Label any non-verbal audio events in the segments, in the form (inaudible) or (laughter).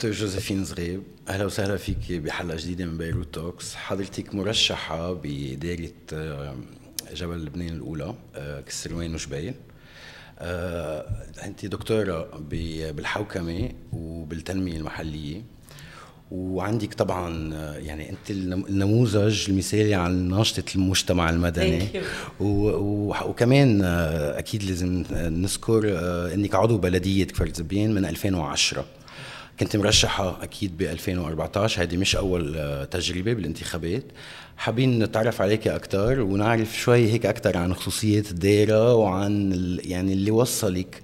دكتور جوزيفين زغيب. أهلا وسهلا فيك بحلقة جديدة من بيروت توكس. حضرتك مرشحة بدائره آه، جبل لبنان الأولى آه، كسروان وجبيل. آه، أنت دكتورة بالحوكمة وبالتنمية المحلية. وعندك طبعا يعني أنت النموذج المثالي عن ناشطه المجتمع المدني. وكمان أكيد لازم نذكر أنك عضو بلدية كفر زبين من 2010 كنت مرشحة أكيد ب 2014 هذه مش أول آه، تجربة بالانتخابات. حابين نتعرف عليك أكثر ونعرف شوي هيك أكثر عن خصوصيات الدائرة وعن يعني اللي وصلك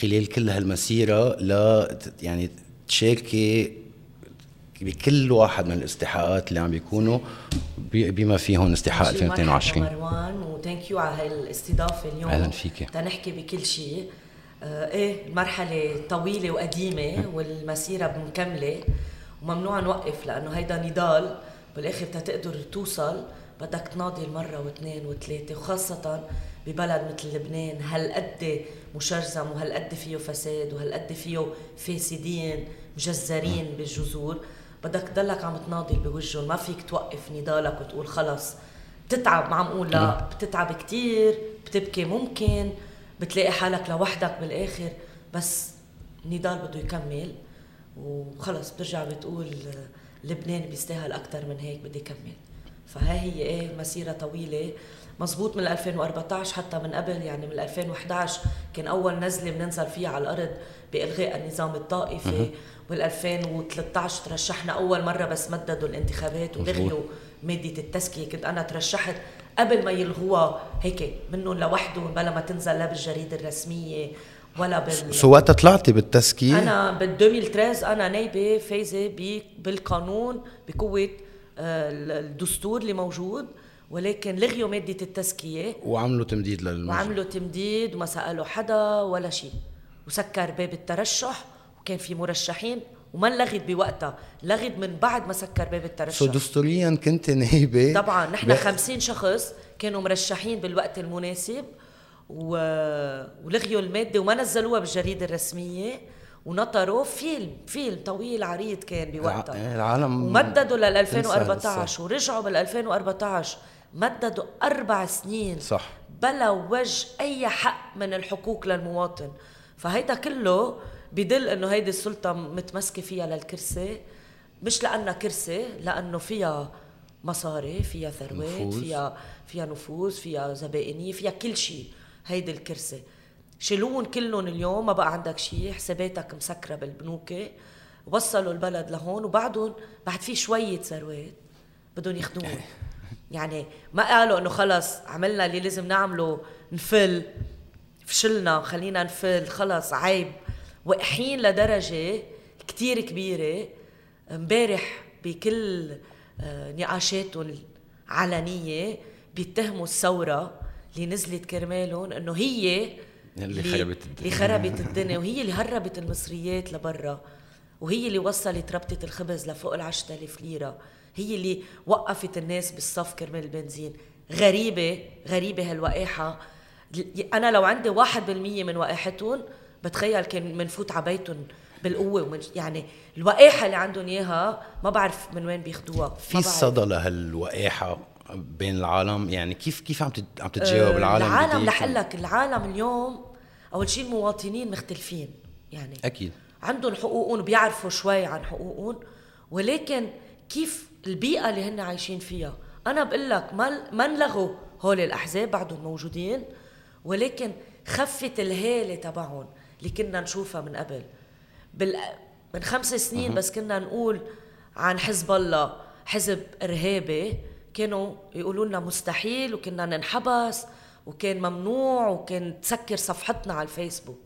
خلال كل هالمسيرة ل يعني تشاركي بكل واحد من الاستحقاقات اللي عم بيكونوا بما فيهم استحقاق 2022 مروان وثانك يو على هالاستضافة اليوم. أهلا فيك تنحكي بكل شيء. إيه المرحلة طويلة وقديمة والمسيرة مكملة. وممنوع نوقف لأنه هيدا نضال. بالآخر تتقدر توصل. بدك تناضل مرة واثنين وثلاثة وخاصة ببلد مثل لبنان. هالقد مشرزم وهالقد فيه فساد وهالقد فيه فاسدين مجزرين بالجذور. بدك تضلك عم تناضل بوجههم. ما فيك توقف نضالك وتقول خلص. بتتعب ما عم أقول لا. بتتعب كثير بتبكي ممكن. بتلاقي حالك لوحدك بالآخر بس نضال بده يكمل وخلص بترجع بتقول لبنان بيستاهل أكثر من هيك بدي كمل. فهي هي إيه مسيرة طويلة مزبوط من 2014 حتى من قبل يعني من 2011 كان أول نزلة بننزل فيها على الأرض بإلغاء النظام الطائفي وال 2013 ترشحنا أول مرة بس مددوا الانتخابات ولغيوا مادة التزكية. كنت أنا ترشحت قبل ما يلغوها هيك منهم لوحدهم بلا ما تنزل لا بالجريدة الرسمية ولا بال سو وقتها طلعتي بالتزكيه أنا بال 2013 أنا نايبة فايزة بالقانون بقوة آه، الدستور اللي موجود ولكن لغيوا مادة التزكية وعملوا تمديد للمجلس وعملوا تمديد وما سألوا حدا ولا شيء. وسكر باب الترشح وكان في مرشحين وما لغت بوقتها لغت من بعد ما سكر باب الترشح. سو دستوريا كنت نايبة. طبعا نحن ب... 50 شخص كانوا مرشحين بالوقت المناسب و... ولغيوا المادة وما نزلوها بالجريدة الرسمية ونطروا فيلم فيلم طويل عريض كان بوقتها. العالم ومددوا لل 2014 ورجعوا بال 2014 مددوا أربع سنين صح. بلا وجه أي حق من الحقوق للمواطن. فهيدا كله بدل إنه هيدي السلطة متمسكة فيها للكرسي مش لأنها كرسي لأنه فيها مصاري فيها ثروات فيها فيها نفوذ فيها زبائنية فيها كل شيء هيدي الكرسي. شيلون كلهم اليوم ما بقى عندك شيء حساباتك مسكرة بالبنوك وصلوا البلد لهون وبعدهم بعد في شوية ثروات بدهم ياخذوهم يعني ما قالوا إنه خلص عملنا اللي لازم نعمله نفل فشلنا خلينا نفل خلص عيب. وقحين لدرجة كتير كبيرة. امبارح بكل آه، نقاشاتهم العلنية بيتهموا الثورة اللي نزلت كرمالهم إنه هي اللي خربت الدنيا. اللي خربت الدنيا وهي اللي هربت المصريات لبرا وهي اللي وصلت ربطة الخبز لفوق ال 10000 ليرة هي اللي وقفت الناس بالصف كرمال البنزين غريبة غريبة هالوقاحة أنا لو عندي واحد بالمية من وقاحتهم بتخيل كان منفوت على بيتهم بالقوة ومن يعني الوقاحة اللي عندهم إياها ما بعرف من وين بياخذوها في صدى لهالوقاحة بين العالم؟ يعني كيف كيف عم عم تتجاوب أه العالم العالم رح لك العالم اليوم أول شيء المواطنين مختلفين يعني أكيد. عندهم حقوقهم وبيعرفوا شوي عن حقوقهم ولكن كيف البيئة اللي هن عايشين فيها؟ أنا بقول لك ما ما انلغوا هول الأحزاب بعدهم موجودين ولكن خفت الهالة تبعهم. اللي كنا نشوفها من قبل. بال من خمس سنين بس كنا نقول عن حزب الله حزب إرهابي. كانوا يقولوا لنا مستحيل وكنا ننحبس وكان ممنوع وكان تسكر صفحتنا على الفيسبوك.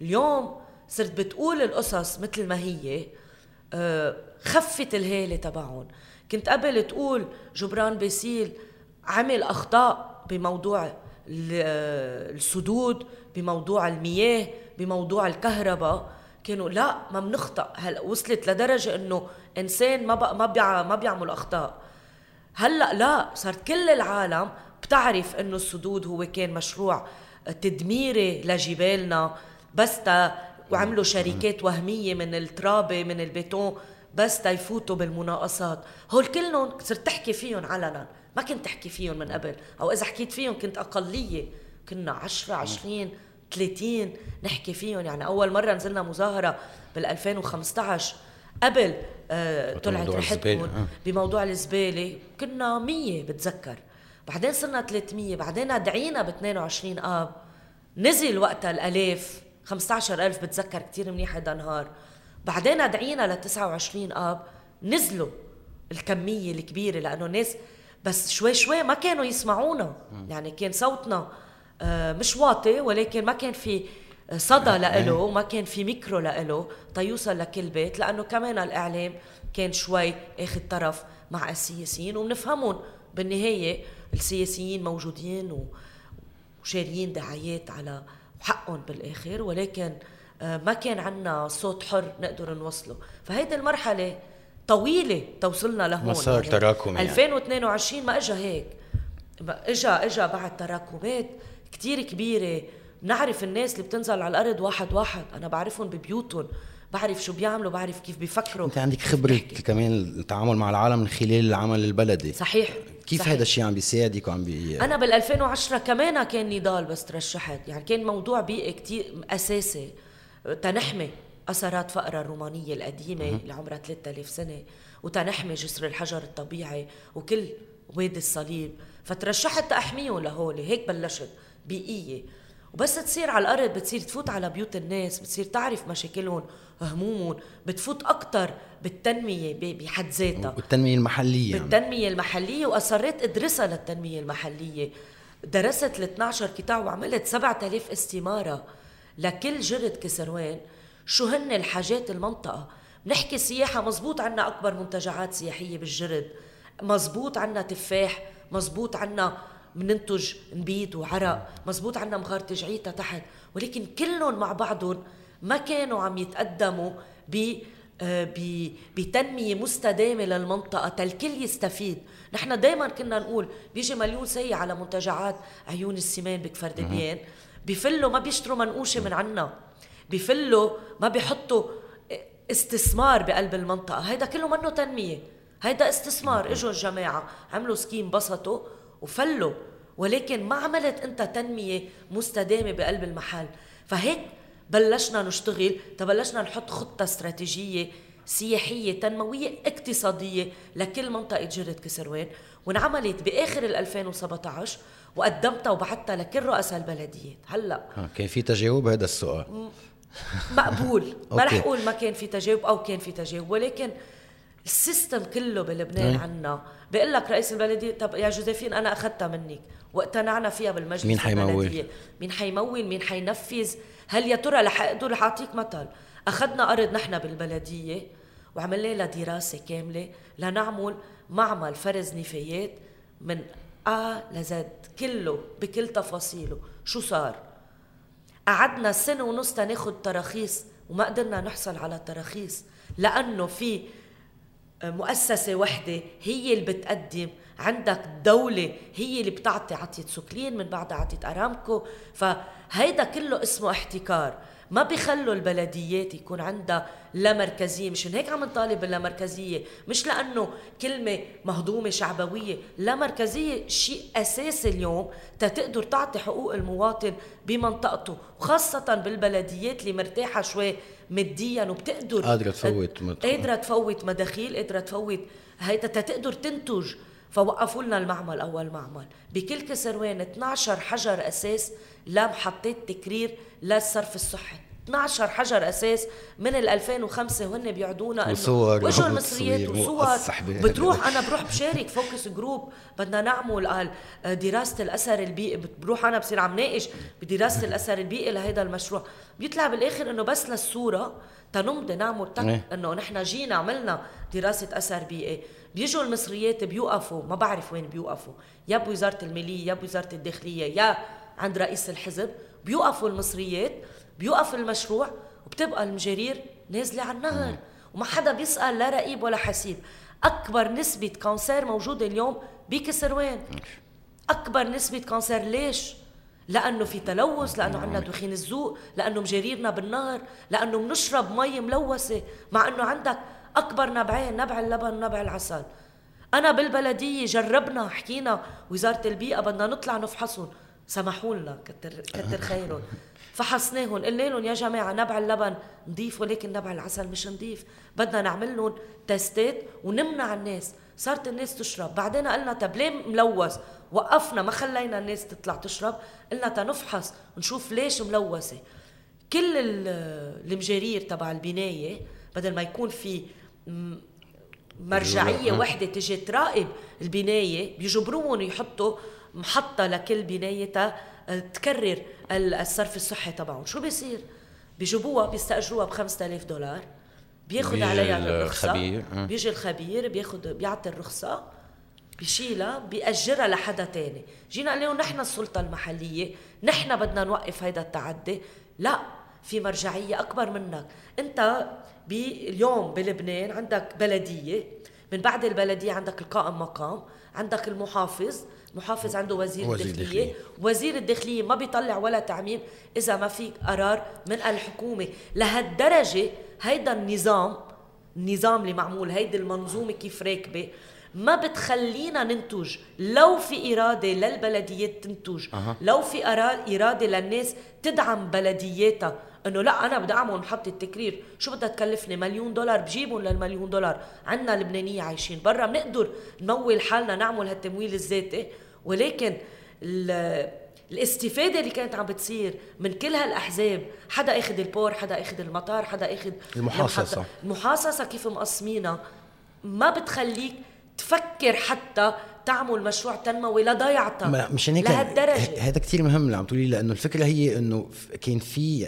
اليوم صرت بتقول القصص مثل ما هي آه، خفت الهالة تبعهم. كنت قبل تقول جبران باسيل عمل أخطاء بموضوع السدود بموضوع المياه. بموضوع الكهرباء كانوا لا ما بنخطأ. هلا وصلت لدرجة إنه إنسان ما ما بيع ما بيعمل أخطاء. هلأ لا صارت كل العالم بتعرف إنه السدود هو كان مشروع تدميري لجبالنا بس تا وعملوا شركات وهمية من الترابة من البيتون بس تيفوتوا بالمناقصات. هول كلهم صرت تحكي فيهم علنا. ما كنت تحكي فيهم من قبل. أو إذا حكيت فيهم كنت أقلية. كنا 10 20 30 نحكي فيهم. يعني أول مرة نزلنا مظاهرة بال 2015 قبل آه طلعت رحتكم آه. بموضوع الزبالة. كنا 100 بتذكر. بعدين صرنا 300 بعدين دعينا ب 22 اب نزل وقتها الالاف 15000 بتذكر كثير منيح هذا نهار بعدين دعينا ل 29 اب نزلوا الكمية الكبيرة لأنه ناس بس شوي شوي ما كانوا يسمعونا. يعني كان صوتنا آه، مش واطي ولكن ما كان في صدى لإله وما كان في ميكرو لإله. تيوصل لكل بيت لأنه كمان الإعلام كان شوي آخذ طرف مع السياسيين وبنفهمهم بالنهاية السياسيين موجودين وشاريين دعايات على حقهم بالآخر. ولكن آه، ما كان عندنا صوت حر نقدر نوصله. فهيدي المرحلة طويلة توصلنا لهون. مسار يعني تراكمي 2022 ما اجى هيك. اجى اجى بعد تراكمات. كتير كبيرة. بنعرف الناس اللي بتنزل على الأرض واحد واحد. أنا بعرفهم ببيوتهم. بعرف شو بيعملوا بعرف كيف بيفكروا. أنت عندك خبرة كمان التعامل مع العالم من خلال العمل البلدي. صحيح. كيف صحيح. هذا الشيء عم بيساعدك وعم بي أنا بال 2010 كمان كان نضال بس ترشحت. يعني كان موضوع بيئي كتير أساسي. تنحمي أثرات فقرة الرومانية القديمة اللي عمرها 3000 سنة وتنحمي جسر الحجر الطبيعي وكل وادي الصليب. فترشحت تأحميهم لهول. هيك بلشت. بيئية. وبس تصير على الأرض بتصير تفوت على بيوت الناس بتصير تعرف مشاكلهم همومهم بتفوت أكتر بالتنمية بحد ذاتها. بالتنمية المحلية بالتنمية المحلية وأصريت أدرسها للتنمية المحلية. درست ال 12 كتاب وعملت 7000 استمارة لكل جرد كسروان. شو هن الحاجات المنطقة؟ نحكي سياحة مزبوط عنا أكبر منتجعات سياحية بالجرد. مزبوط عنا تفاح مزبوط عنا مننتج نبيد وعرق مزبوط عنا مغار تجعيتها تحت. ولكن كلهم مع بعضهم ما كانوا عم يتقدموا ب آه، بتنمية مستدامة للمنطقة تالكل يستفيد. نحن دايما كنا نقول بيجي مليون سي على منتجعات عيون السمان بكفر دبيان بفلوا ما بيشتروا منقوشة من عنا. بفلوا ما بيحطوا استثمار بقلب المنطقة. هيدا كله منه تنمية. هيدا استثمار. إجوا الجماعة عملوا سكيم بسطوا. وفلوا ولكن ما عملت انت تنمية مستدامة بقلب المحل. فهيك بلشنا نشتغل تبلشنا نحط خطة استراتيجية سياحية تنموية اقتصادية لكل منطقة جرة كسروان. وانعملت بآخر ال 2017 وقدمتها وبعتها لكل رؤساء البلديات. هلأ. كان في تجاوب؟ هذا السؤال. مقبول. (laughs) ما رح أقول ما كان في تجاوب أو كان في تجاوب. ولكن السيستم كله بلبنان إيه. عنا. بيقول لك رئيس البلدية طب يا جوزيفين أنا أخذتها منك واقتنعنا فيها بالمجلس مين حيمول مين حيمول مين حينفذ؟ هل يا ترى رح أقدر رح أعطيك مثل؟ أخذنا أرض نحن بالبلدية وعملنا لها دراسة كاملة لنعمل معمل فرز نفايات من ا لزد كله بكل تفاصيله. شو صار؟ قعدنا سنة ونص تناخد تراخيص وما قدرنا نحصل على تراخيص لأنه في مؤسسة وحدة هي اللي بتقدم. عندك دولة هي اللي بتعطي عطية سكلين من بعدها عطية أرامكو. فهيدا كله اسمه احتكار. ما بيخلوا البلديات يكون عندها لا مركزيه مشان هيك عم نطالب باللا مركزيه مش لأنه كلمة مهضومة شعبوية. لا مركزيه شيء أساسي اليوم تتقدر تعطي حقوق المواطن بمنطقته وخاصه بالبلديات اللي مرتاحة شوي ماديا وبتقدر قادرة تفوت قادرة تفوت مداخيل قادرة تفوت هيدا تتقدر تنتج. فوقفوا لنا المعمل أول معمل. بكل كسروان 12 حجر أساس لمحطات تكرير للصرف الصحي. 12 حجر أساس من ال 2005 وهن بيعدونا وصور وجهوا المصريات وصور. بتروح أنا بروح بشارك focus group بدنا نعمل قال دراسة الأثر البيئي. بروح أنا بصير عم ناقش بدراسة الأثر البيئي لهذا المشروع. بيطلع بالآخر إنه بس للصورة تنمضي نعمل تك إيه. إنه نحن جينا عملنا دراسة أثر بيئي. بيجوا المصريات بيوقفوا ما بعرف وين بيوقفوا. يا بوزارة المالية يا بوزارة الداخلية يا عند رئيس الحزب بيوقفوا المصريات بيوقف المشروع وبتبقى المجارير نازلة على النهر. وما حدا بيسأل لا رقيب ولا حسيب. أكبر نسبة كانسير موجودة اليوم بكسروان أكبر نسبة كانسير ليش؟ لأنه في تلوث لأنه عندنا دخين الزوق لأنه مجريرنا بالنهر لأنه بنشرب مي ملوثة. مع إنه عندك أكبر نبعين نبع اللبن ونبع العسل. أنا بالبلدية جربنا حكينا وزارة البيئة بدنا نطلع نفحصهم. سمحوا لنا كتر كتر خيرهم فحصناهم قلنا لهم يا جماعة نبع اللبن نضيف ولكن نبع العسل مش نضيف. بدنا نعمل لهم تستات ونمنع الناس. صارت الناس تشرب. بعدين قلنا طب ليه ملوث؟ وقفنا ما خلينا الناس تطلع تشرب. قلنا تنفحص ونشوف ليش ملوثة. كل المجارير تبع البناية بدل ما يكون في مرجعية وحدة تجي تراقب البناية بيجبروهم يحطوا محطة لكل بنايه تكرر الصرف الصحي تبعهم. شو بيصير؟ بيجيبوها بيستأجروها ب 5000 دولار بياخذ عليها الرخصة الخبير. بيجي الخبير بياخذ بيعطي الرخصة بيشيلها بيأجرها لحدا تاني. جينا قال لهم نحن السلطة المحلية نحن بدنا نوقف هيدا التعدي. لا في مرجعية أكبر منك. أنت اليوم بلبنان عندك بلدية من بعد البلدية عندك القائم مقام عندك المحافظ المحافظ عنده وزير, وزير الداخلية. وزير الداخلية ما بيطلع ولا تعميم إذا ما في قرار من الحكومة. لهالدرجة هيدا النظام النظام اللي معمول هيدي المنظومة كيف راكبة ما بتخلينا ننتج. لو في إرادة للبلديات تنتج أه. لو في إرادة للناس تدعم بلدياتها. إنه لا أنا بدي أعمل محطة تكرير. شو بدها تكلفني؟ مليون دولار؟ بجيبهم للمليون دولار. عندنا لبنانية عايشين برا. بنقدر نمول حالنا نعمل هالتمويل الذاتي. ولكن الاستفادة اللي كانت عم بتصير من كل هالأحزاب حدا أخذ البور حدا أخذ المطار حدا أخذ المحاصصة. المحاصصة كيف مقسمينها ما بتخليك تفكر حتى تعمل مشروع تنموي لضيعتها مش هيك لهالدرجه هذا كثير مهم اللي عم تقولي لأنه الفكرة هي إنه كان في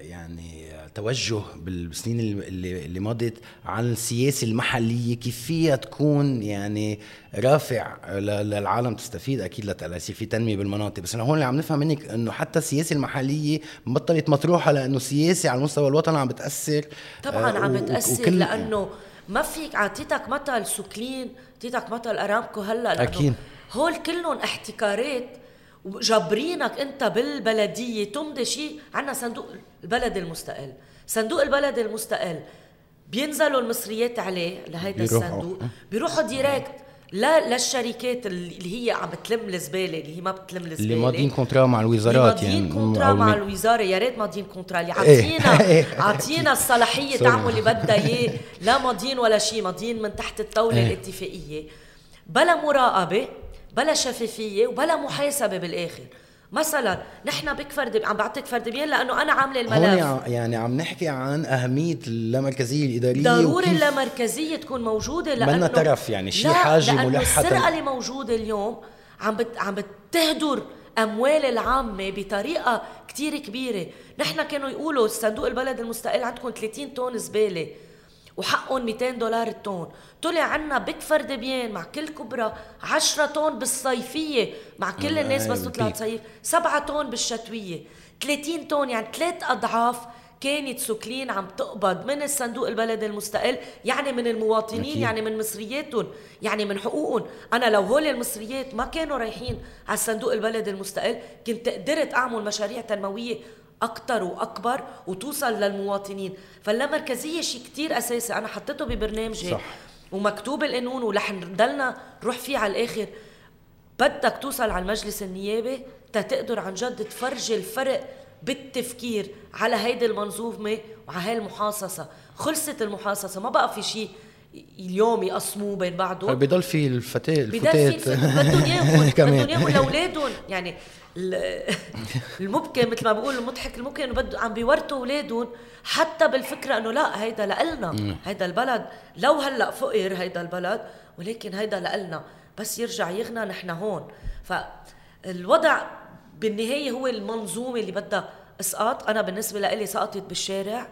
يعني توجه بالسنين اللي, اللي مضت عن السياسة المحلية كيف فيها تكون يعني رافع للعالم تستفيد أكيد ليصير في تنمية بالمناطق. بس هون اللي عم نفهم منك إنه حتى السياسة المحلية بطلت مطروحة لأنه السياسة على مستوى الوطن عم بتأثر طبعا آه عم بتأثر لأنه ما فيك أعطيتك مثل سوكلين اعطيتك مثل أرامكو هلا أكيد. هول كلهم احتكارات وجابرينك أنت بالبلدية تمضي شيء. عندنا صندوق البلد المستقل. صندوق البلد المستقل. بينزلوا المصريات عليه لهيدا الصندوق. بيروحوا direct لا للشركات اللي هي عم بتلم الزبالة اللي هي ما بتلم الزبالة. اللي ماضيين contrat مع الوزارات يعني ماضيين contrat مع الوزارة. يا ريت ماضيين contrat اللي عاطينا إيه. عاطينا (laughs) الصلاحية (laughs) تعمل اللي بدها إياه. لا ماضيين ولا شيء. ماضيين من تحت الطاولة إيه. الاتفاقية. بلا مراقبة بلا شفافية وبلا محاسبة بالآخر. مثلا نحن بك عم بعطيك فردبيان لأنه أنا عاملة الملف. هون يعني عم نحكي عن أهمية اللامركزية الإدارية ضروري اللامركزية تكون موجودة لأنه منا ترف يعني شيء حاجة ملحه السرقة اللي موجودة اليوم عم بت عم بتهدر أموال العامة بطريقة كتير كبيرة. نحن كانوا يقولوا الصندوق البلد المستقل عندكم 30 طن زبالة. وحقهم 200 دولار التون طلع عنا بكفر دبيان مع كل كبرى 10 طن بالصيفية. مع كل الناس بس تطلع تصيف. 7 طن بالشتوية. 30 طن يعني ثلاث أضعاف كانت سكلين عم تقبض من الصندوق البلد المستقل يعني من المواطنين أكيد. يعني من مصرياتهم يعني من حقوقهم. أنا لو هول المصريات ما كانوا رايحين على الصندوق البلد المستقل كنت قدرت أعمل مشاريع تنموية. أكثر وأكبر وتوصل للمواطنين. فاللامركزيه شيء كتير أساسي. أنا حطيته ببرنامجي صح. ومكتوب القانون ورح نضلنا نروح فيه على الآخر. بدك توصل على المجلس النيابي تتقدر عن جد تفرجي الفرق بالتفكير على هيدي المنظومة وعلى هاي المحاصصة. خلصت المحاصصة. ما بقى في شيء اليوم يقسموه بين بعضهم بضل في الفتاه الفتات. بدهم إياهم. (laughs) بدهم إياهم (laughs) لأولادهم. يعني (laughs) المبكي مثل ما بقول المضحك المبكي إنه بده عم بيورثوا أولادهم حتى بالفكرة إنه لا هيدا لنا هيدا البلد. لو هلأ فقر هيدا البلد ولكن هيدا لنا بس يرجع يغنى نحن هون. فالوضع بالنهاية هو المنظومة اللي بدها إسقاط. أنا بالنسبة لي سقطت بالشارع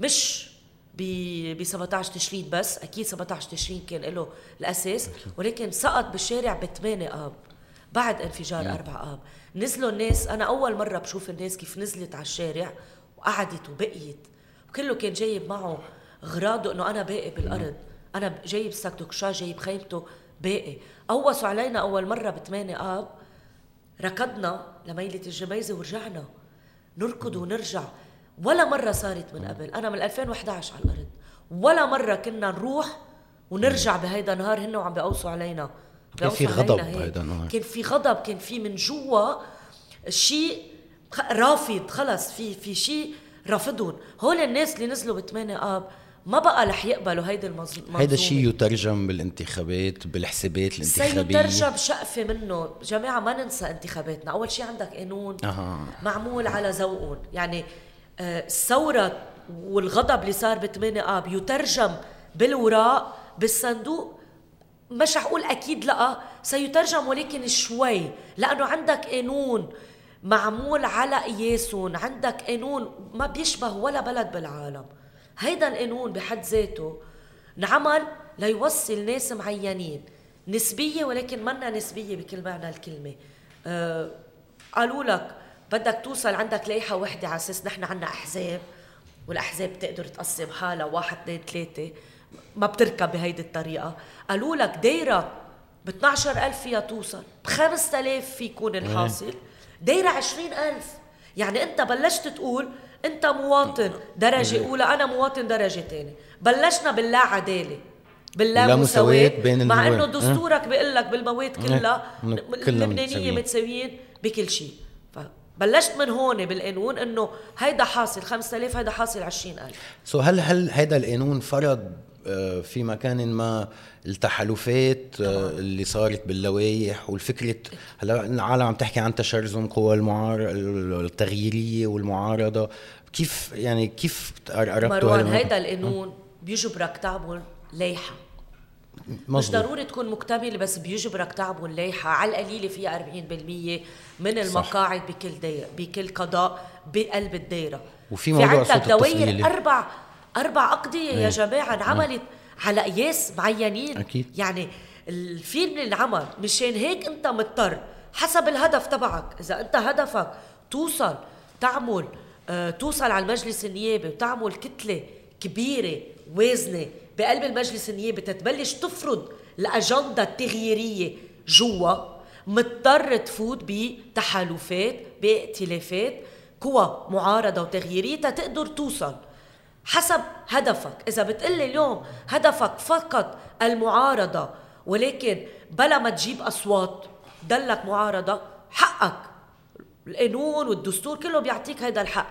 مش ب 17 تشرين بس أكيد 17 تشرين كان له الأساس. ولكن سقط بالشارع ب 8 آب بعد انفجار 4 آب. نزلوا الناس. أنا أول مرة بشوف الناس كيف نزلت على الشارع وقعدت وبقيت. وكله كان جايب معه أغراضه إنه أنا باقي بالأرض. أنا جايب ساك دوكشا جايب خيمته باقي. قوصوا علينا أول مرة بثمانية آب. ركضنا لميلة الجميزة ورجعنا. نركض ونرجع. ولا مرة صارت من قبل. أنا من 2011 على الأرض. ولا مرة كنا نروح ونرجع بهيدا النهار هن وعم بيقوصوا علينا. كان في غضب بهيدا النهار كان في غضب كان في من جوا شيء رافض خلص في في شيء رافضهم. هول الناس اللي نزلوا بثمانية آب ما بقى رح يقبلوا هيدي المنظومه هيدا الشيء يترجم بالانتخابات بالحسابات الانتخابية. سيترجم شقفه منه. جماعة ما ننسى انتخاباتنا. أول شيء عندك قانون أه. معمول على ذوقهم. يعني آه، الثورة والغضب اللي صار ب 8 آب يترجم بالوراق بالصندوق مش رح أقول أكيد لأ سيترجم ولكن شوي. لأنه عندك قانون معمول على قياسهم عندك قانون ما بيشبه ولا بلد بالعالم. هيدا القانون بحد ذاته انعمل ليوصل ناس معينين. نسبية ولكن منا نسبية بكل معنى الكلمة. أه قالوا لك بدك توصل عندك لائحة وحدة على أساس نحن عنا أحزاب والأحزاب تقدر تقسم حالها واحد اثنين ثلاثة. ما بتركب بهيدي الطريقة. قالوا لك دايرة ب 12000 فيها توصل ب 5000 في يكون الحاصل. دايرة 20000 يعني أنت بلشت تقول أنت مواطن درجة أولى أنا مواطن درجة ثانية بلشنا باللا عدالة باللا مساواة. بين مع إنه دستورك بيقول لك بالمواد كلها اللبنانية متساويين بكل شيء. بلشت من هون بالقانون إنه هيدا حاصل 5000 هيدا حاصل 20000 سو so هل هل هيدا القانون فرض في مكان ما التحالفات آه، اللي صارت باللوائح والفكرة هلا العالم عم تحكي عن تشرذم قوى المعار التغييرية والمعارضة. كيف يعني كيف قربتوا مروان هيدا القانون بيجبرك تعمل لايحه مش ضروري تكون مكتملة بس بيجبرك تعمل لايحه على القليلة فيها 40% من المقاعد صح. بكل دايره بكل قضاء بقلب الدايرة. وفي موضوع في عندك دوائر أربع أربع أقضية يا جماعة انعملت على قياس معينين. أكيد. يعني الفيلم اللي انعمل مشان هيك أنت مضطر حسب الهدف تبعك. إذا أنت هدفك توصل تعمل آه توصل على المجلس النيابي وتعمل كتلة كبيرة وازنه بقلب المجلس النيابي تتبلش تفرض الأجندة التغييرية جوا مضطر تفوت بتحالفات بائتلافات قوى معارضة وتغييريه تقدر توصل. حسب هدفك. إذا بتقلي اليوم هدفك فقط المعارضة ولكن بلا ما تجيب أصوات دلك معارضة حقك. القانون والدستور كله بيعطيك هيدا الحق.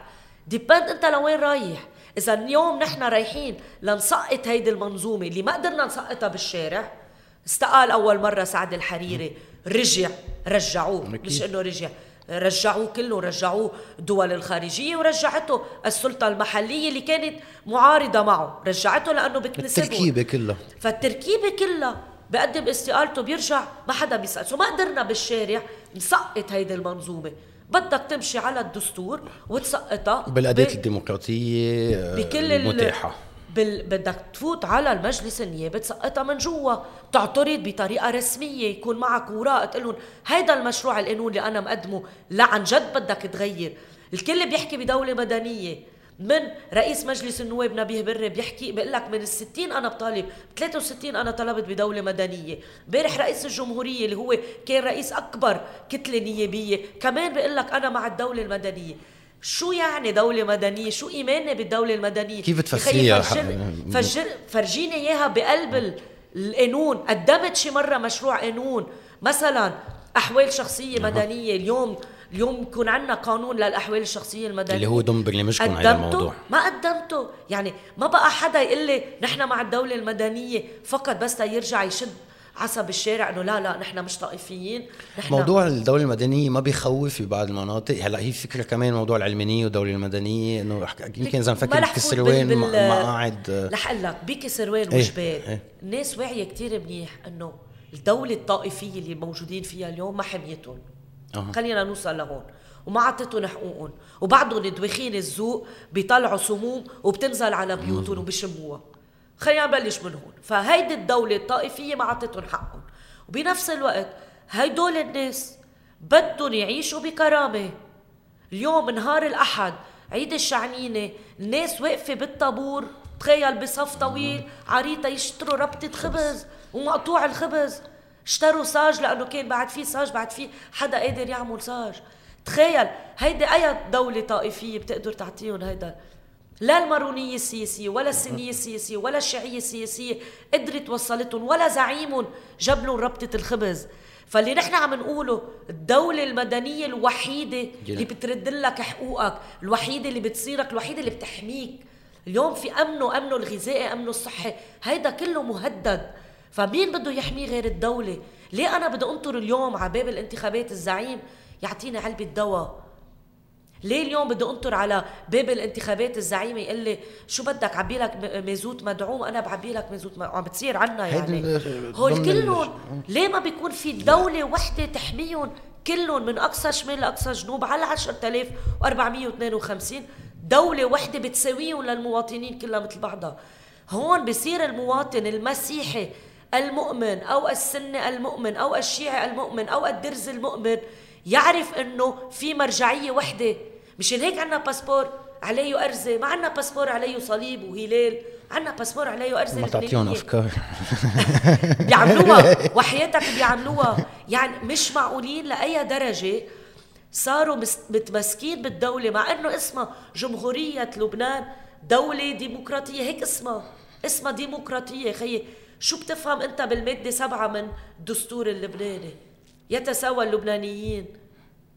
depend أنت لوين رايح. إذا اليوم نحن رايحين لنسقط هيدي المنظومة اللي ما قدرنا نسقطها بالشارع استقال أول مرة سعد الحريري رجع رجعوه. مش إنه رجع. رجعوه كله رجعوه الدول الخارجية ورجعته السلطة المحلية اللي كانت معارضة معه رجعته لأنه بتنسبه التركيبة كلها. فالتركيبة كلها بقدم استقالته بيرجع ما حدا بيسأل. so ما قدرنا بالشارع نسقط هيدي المنظومة. بدك تمشي على الدستور وتسقطها بالأداة الديمقراطية بكل المتاحة. بال... بدك تفوت على المجلس النيابي تسقطها من جوا. تعترض بطريقة رسمية يكون معك وراء تقول لهم هيدا المشروع القانون اللي أنا مقدمه لا عن جد بدك تغير. الكل بيحكي بدولة مدنية. من رئيس مجلس النواب نبيه بري بيحكي بيقول لك من ال 60 أنا بطالب 63 أنا طلبت بدولة مدنية. امبارح رئيس الجمهورية اللي هو كان رئيس أكبر كتلة نيابية كمان بيقول لك أنا مع الدولة المدنية. شو يعني دولة مدنية؟ شو إيماننا بالدولة المدنية؟ كيف تفسريها؟ فرجر فرجيني إياها بقلب القانون، قدمت شي مرة مشروع قانون، مثلا أحوال شخصية مدنية. اليوم اليوم يكون عندنا قانون للأحوال الشخصية المدنية. اللي هو ضمن برنامجكم على الموضوع. ما قدمته. يعني ما بقى حدا يقول لي نحن مع الدولة المدنية فقط بس يرجع يشد عصا بالشارع إنه لا لا نحن مش طائفيين نحن موضوع الدولة المدنية ما بيخوف في بعض المناطق. هلأ هي فكرة كمان موضوع العلمانية والدولة المدنية إنه يمكن إذا نفكر بكسروان مقاعد رح أقول لك بكسروان إيه، وجبال إيه. الناس واعية كثير منيح إنه الدولة الطائفية اللي موجودين فيها اليوم ما حميتهم. أه. خلينا نوصل لهون. وما عطيتهم حقوقهم. وبعضهم دوخين الذوق بيطلعوا سموم وبتنزل على بيوتهم وبشموها خلينا نبلش من هون. فهيدي الدولة الطائفية ما عطتهم حقهم. وبنفس الوقت هيدول الناس بدهم يعيشوا بكرامة. اليوم نهار الأحد عيد الشعنينة الناس واقفة بالطابور تخيل بصف طويل عريطة يشتروا ربطة خبز. ومقطوع الخبز. اشتروا صاج لأنه كان بعد في صاج بعد في حدا قادر يعمل صاج تخيل هيدي أي دولة طائفية بتقدر تعطيهم هيدا لا المارونية السياسية ولا السنية السياسية ولا الشيعية السياسية قدرت وصلتهم ولا زعيمهم جاب لهم ربطة الخبز. فاللي نحن عم نقوله الدولة المدنية الوحيدة اللي بترد لك حقوقك الوحيدة اللي بتصيرك الوحيدة اللي بتحميك. اليوم في أمنه أمنه الغذائي أمنه الصحي هيدا كله مهدد. فمين بده يحميه غير الدولة؟ ليه أنا بدي أنطر اليوم على باب الانتخابات الزعيم؟ يعطيني علبة دواء. ليه اليوم بدي انطر على باب الانتخابات الزعيمة؟ يقول لي شو بدك؟ عبي لك مازوت مدعوم. أنا بعبي لك مازوت عم بتصير عنا يعني. هول كلهم ليه ما بيكون في دولة وحدة تحميهم؟ كلهم من أقصى شمال لأقصى جنوب على 10452 دولة وحدة بتساويهم للمواطنين كلها مثل بعضها. هون بصير المواطن المسيحي المؤمن أو السني المؤمن أو الشيعي المؤمن أو الدرز المؤمن يعرف إنه في مرجعية وحدة مشان هيك عنا passeport عليه أرزة ما عنا passeport عليه صليب وهلال عنا passeport عليه أرزة ما تعطيهم أفكار. (laughs) بيعملوها وحياتك بيعملوها. يعني مش معقولين لأي درجة صاروا متمسكين بالدولة مع إنه اسمها جمهورية لبنان دولة ديمقراطية. هيك اسمها اسمها ديمقراطية. خيي شو بتفهم أنت بالمادة سبعة من الدستور اللبناني؟ يتساوى اللبنانيين.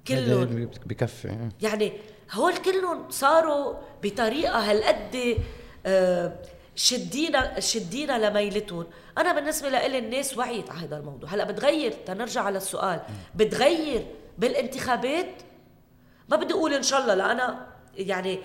كلهم. بكفي. يعني هول كلهم صاروا بطريقة هالقد آه، شدينا شدينا لميلتهم. أنا بالنسبة لي الناس وعيت على هذا الموضوع. هلأ بتغير تنرجع على السؤال. بتغير بالانتخابات؟ ما بدي أقول إن شاء الله لأنا يعني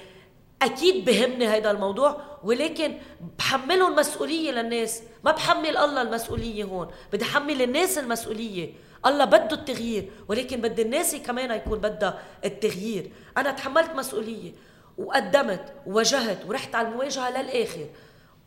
أكيد بهمني هذا الموضوع ولكن بحملهم مسؤولية للناس. ما بحمل الله المسؤولية هون بدي أحمل الناس المسؤولية. الله بده التغيير ولكن بدي الناس كمان يكون بدها التغيير. أنا تحملت مسؤولية وقدمت وواجهت ورحت على المواجهة للآخر.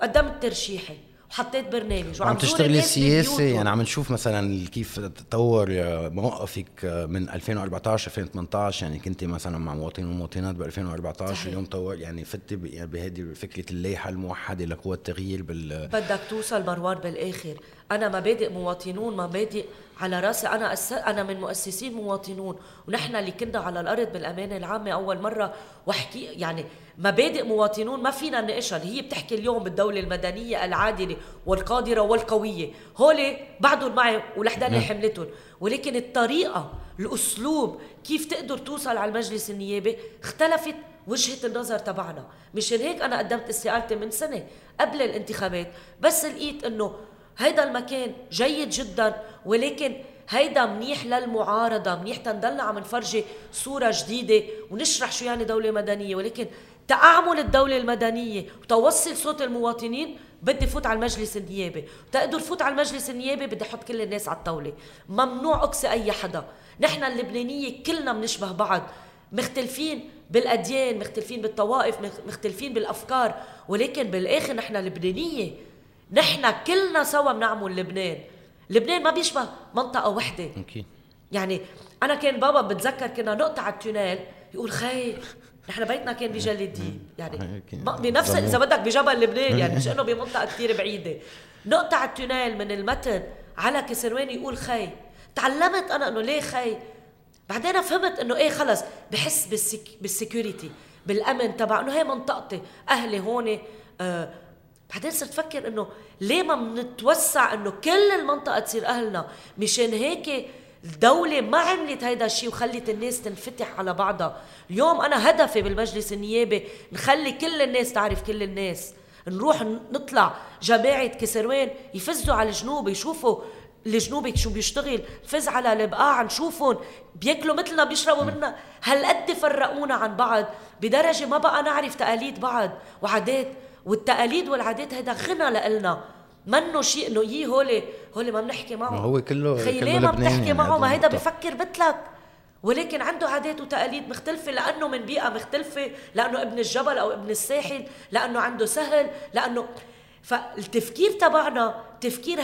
قدمت ترشيحي وحطيت برنامج وعم تشتغلي سياسي يعني عم نشوف مثلا كيف تطور موقفك من 2014 2018 يعني كنت مثلا مع مواطنين ومواطنات ب 2014 صحيح. اليوم طور يعني فتي بهذه فكرة اللائحة الموحدة لقوى التغيير بال بدك توصل مروان بالآخر. أنا مبادئ مواطنون مبادئ على راسي أنا أس... أنا من مؤسسين مواطنون. ونحن اللي كنا على الأرض بالأمانة العامة أول مرة. وأحكي يعني مبادئ مواطنون ما فينا نناقشها. هي بتحكي اليوم بالدولة المدنية العادلة والقادرة والقوية. هول بعدهم معي ولحداني نعم. حملتهم. ولكن الطريقة الأسلوب كيف تقدر توصل على المجلس النيابي اختلفت وجهة النظر تبعنا. مشان هيك أنا قدمت استقالتي من سنة قبل الانتخابات. بس لقيت إنه هيدا المكان جيد جدا ولكن هيدا منيح للمعارضة منيح تنضلنا عم نفرجي صورة جديدة ونشرح شو يعني دولة مدنية. ولكن تأعمل الدولة المدنية وتوصل صوت المواطنين بدي فوت على المجلس النيابي. تقدر فوت على المجلس النيابي بدي أحط كل الناس على الطاولة. ممنوع أقصي أي حدا. نحن اللبنانية كلنا بنشبه بعض. مختلفين بالأديان مختلفين بالطوائف مختلفين بالأفكار. ولكن بالآخر نحن لبنانية نحن كلنا سوا بنعمل لبنان. لبنان ما بيشبه منطقة وحدة. أكيد. يعني أنا كان بابا بتذكر كنا نقطع ال tunnel يقول خي نحن بيتنا كان بجلدي يعني (laughs) بنفس إذا بدك بجبل لبنان يعني مش (laughs) إنه بمنطقة كثير بعيدة. نقطع التونيل من المتن على كسروان يقول خي تعلمت أنا إنه ليه خي بعدين فهمت إنه إيه خلص بحس بالسك... بالسكيورتي بالأمن تبع إنه هي منطقتي. أهلي هون آه بعدين صرت أفكر إنه ليه ما بنتوسع إنه كل المنطقة تصير أهلنا؟ مشان هيك الدولة ما عملت هيدا الشيء وخلت الناس تنفتح على بعضها. اليوم أنا هدفي بالمجلس النيابي نخلي كل الناس تعرف كل الناس. نروح نطلع جماعة كسروان يفزوا على الجنوب يشوفوا الجنوبي شو بيشتغل. فز على البقاع نشوفهم بياكلوا مثلنا بيشربوا منا هالقد فرقونا عن بعض بدرجة ما بقى نعرف تقاليد بعض. وعادات والتقاليد والعادات هيدا غنى لإلنا. منه شيء إنه يي هولي هولي ما بنحكي معه. هو كله خي ليه ما بتحكي معه ما هيدا بفكر مثلك ولكن عنده عادات وتقاليد مختلفة لأنه من بيئة مختلفة لأنه ابن الجبل أو ابن الساحل لأنه عنده سهل لأنه فالتفكير تبعنا تفكير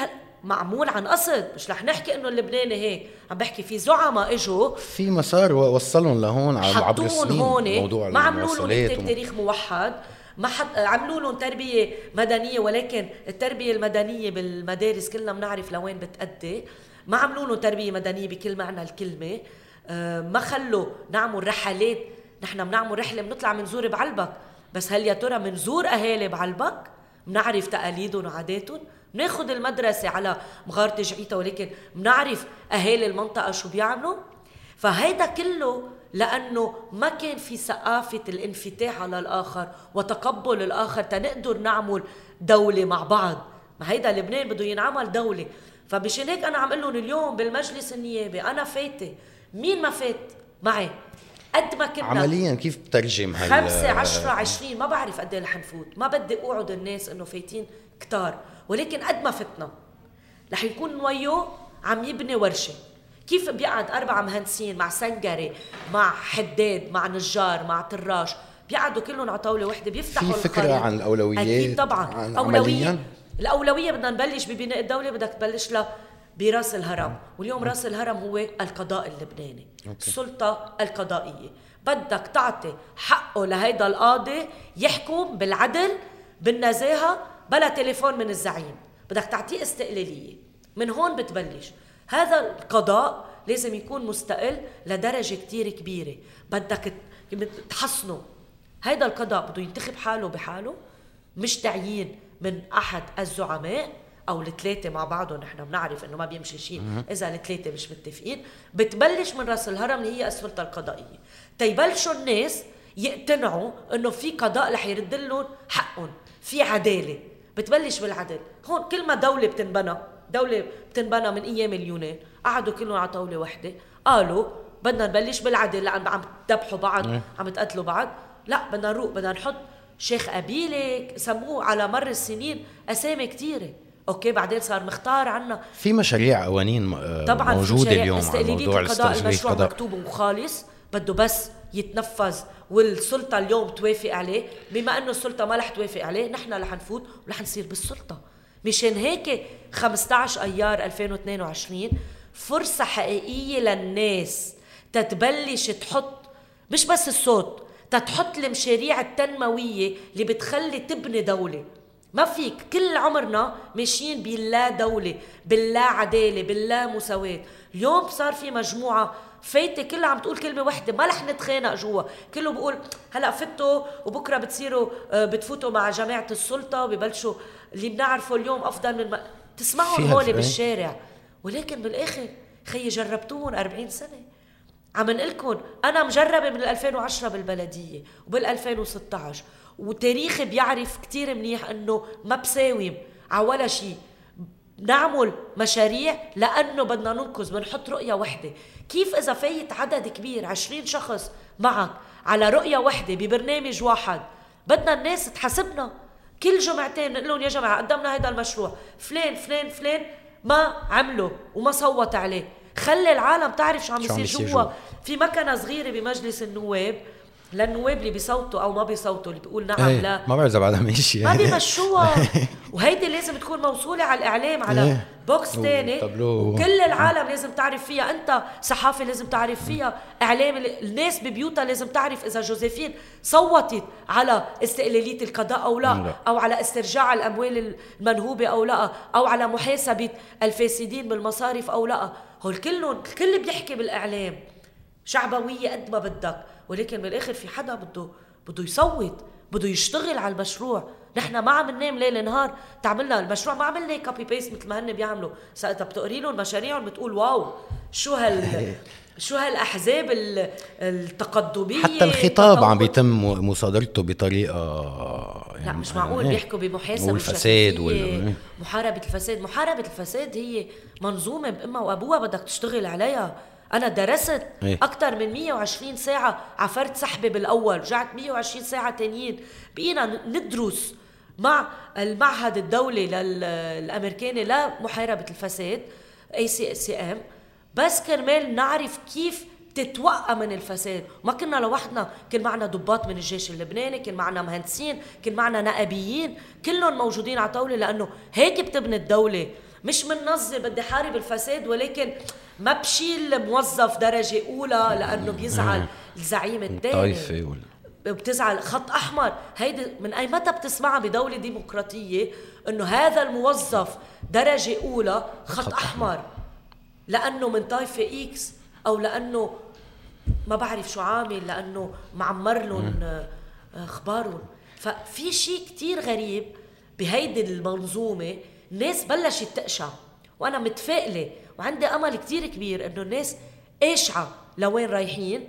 معمول عن قصد. مش رح نحكي إنه اللبناني هيك. عم بحكي في زعماء إجوا. في مسار وصلهم لهون عبر السنين هون موضوع ما عملوا لهم تاريخ موحد. ما حد عملوا لهم تربية مدنية ولكن التربية المدنية بالمدارس كلنا بنعرف لوين بتأدي. ما عملوا له تربية مدنية بكل معنى الكلمة. آه، ما خلوا نعمل رحلات. نحن بنعمل رحلة بنطلع بنزور بعلبك. بس هل يا ترى بنزور أهالي بعلبك؟ بنعرف تقاليدهم وعاداتهم. بناخذ المدرسة على مغارة جعيتا ولكن بنعرف أهالي المنطقة شو بيعملوا. فهيدا كله لأنه ما كان في ثقافة الانفتاح على الآخر وتقبل الآخر تنقدر نعمل دولة مع بعض. ما هيدا لبنان بده ينعمل دولة. فمشان هيك أنا عم أقول لهم اليوم بالمجلس النيابي أنا فايته مين ما فات؟ معي. قد ما كنا عمليا كيف بترجم هال خمسة عشرة عشرين ما بعرف قد إيه رح نفوت. ما بدي أوعد الناس إنه فايتين كتار. ولكن قد ما فتنا رح يكون ويو عم يبني ورشة. كيف بيقعد أربعة مهندسين مع سنجري مع حداد مع نجار مع طراش؟ بيقعدوا كلهم على طاولة وحدة بيفتحوا في فكرة عن الأولويات أكيد طبعا. أولوية؟ الأولوية بدنا نبلش ببناء الدولة بدك تبلش لها براس الهرم. واليوم راس الهرم هو القضاء اللبناني أوكي. السلطة القضائية. بدك تعطي حقه لهيدا القاضي يحكم بالعدل بالنزاهة بلا تليفون من الزعيم. بدك تعطيه استقلالية. من هون بتبلش. هذا القضاء لازم يكون مستقل لدرجة كتير كبيرة. بدك تحصنه. هيدا القضاء بده ينتخب حاله بحاله مش تعيين من أحد الزعماء أو الثلاثة مع بعضهم. نحن بنعرف إنه ما بيمشي شيء إذا الثلاثة مش متفقين. بتبلش من راس الهرم اللي هي السلطه القضائية. تيبلشوا الناس يقتنعوا إنه في قضاء رح يرد لهم حقهم. في عدالة. بتبلش بالعدل. هون كل ما دولة بتنبنى دولة بتنبنى من أيام اليونان. قعدوا كلهم على طاولة وحدة. قالوا بدنا نبلش بالعدل لأن عم تذبحوا بعض عم تقتلوا بعض. لا بدنا نروق بدنا نحط شيخ قبيلة سموه على مر السنين أسامي كثيره أوكي بعدين صار مختار عنا. في مشاريع قوانين آه، طبعا في موجودة مشاريع اليوم على موضوع القضاء المشروع القضاء مكتوب وخالص. بده بس يتنفذ والسلطة اليوم توافق عليه. بما إنه السلطة ما رح توافق عليه نحن رح نفوت ورح نصير بالسلطة. مشان هيك 15 أيار 2022 فرصة حقيقية للناس تتبلش تحط مش بس الصوت تتحط المشاريع التنموية اللي بتخلي تبني دولة. ما فيك كل عمرنا ماشيين باللا دولة باللا عدالة باللا مساواة. اليوم صار في مجموعة فايتة كلها عم تقول كلمة وحدة ما رح نتخانق جوا. كله بقول هلأ فتوا وبكرة بتصيروا آه، بتفوتوا مع جماعة السلطة وببلشوا اللي بنعرفه اليوم أفضل من ما تسمعهم الفرق. بالشارع. ولكن بالآخر خيي جربتوهم 40 سنة. عم نقلكم أنا مجربة من 2010 بالبلدية وبال 2016 وتاريخي بيعرف كتير منيح إنه ما بساوم على ولا شيء نعمل مشاريع لأنه بدنا ننقذ بنحط رؤية وحدة. كيف إذا فايت عدد كبير 20 شخص معك على رؤية وحدة ببرنامج واحد بدنا الناس تحاسبنا. كل جمعتين نقول لهم يا جماعة قدمنا هذا المشروع. فلان فلان فلان ما عمله وما صوت عليه. خلي العالم تعرف شو عم يصير جوا. في مكنة صغيرة بمجلس النواب للنواب اللي بيصوتوا أو ما بيصوتوا اللي بيقول نعم إيه، لا. ما بعرف إذا بعدها ماشي. ما (laughs) بيمشوها. (laughs) وهيدي لازم تكون موصولة على الإعلام على إيه. بوكس تاني. وكل العالم لازم تعرف فيها. أنت صحافي لازم تعرف فيها. إعلام الناس ببيوتها لازم تعرف إذا جوزيفين صوتت على استقلالية القضاء أو لا, لا. أو على استرجاع الأموال المنهوبة أو لا أو على محاسبة الفاسدين بالمصارف أو لا. هول كلهم الكل بيحكي بالإعلام. شعبوية قد ما بدك. ولكن بالاخر في حدا بده بده يصوت بده يشتغل على المشروع. نحن ما عم ننام ليل نهار. تعملنا المشروع ما عملنا copy paste مثل ما هن بيعملوا. ساعتها بتقري لهم مشاريعهم بتقول wow. شو هال (laughs) شو هالأحزاب ال- التقدمية؟ حتى الخطاب عم. بيتم مصادرته بطريقة لا يعني مش معقول. إيه. بيحكوا بمحاسبة والفساد وال محاربة الفساد. محاربة الفساد هي منظومة بأمها وأبوها بدك تشتغل عليها. أنا درست إيه. أكثر من 120 ساعة. عفرد سحبة بالأول. رجعت 120 ساعة تانيين. بقينا ندرس مع المعهد الدولي الأمريكاني لمحاربه الفساد ACCM بس كرمال نعرف كيف تتوقع من الفساد. ما كنا لوحدنا. كان معنا ضباط من الجيش اللبناني كان معنا مهندسين كان معنا نائبيين. كلهم موجودين على طاولة لأنه هيك بتبني الدولة. مش من بدي حارب الفساد ولكن ما بشيل موظف درجة أولى لأنه بيزعل الزعيم الثاني الطائفه وال... بتزعل خط أحمر. هيدي من أي متى بتسمعها بدولة ديمقراطية إنه هذا الموظف درجة أولى خط, خط أحمر. لأنه من طائفة إكس أو لأنه ما بعرف شو عامل لأنه معمر لهم آه، اخبارهم ففي شيء كتير غريب بهيدي المنظومة الناس بلشت تقشع. وأنا متفائلة وعندي أمل كتير كبير إنه الناس قاشعة لوين رايحين.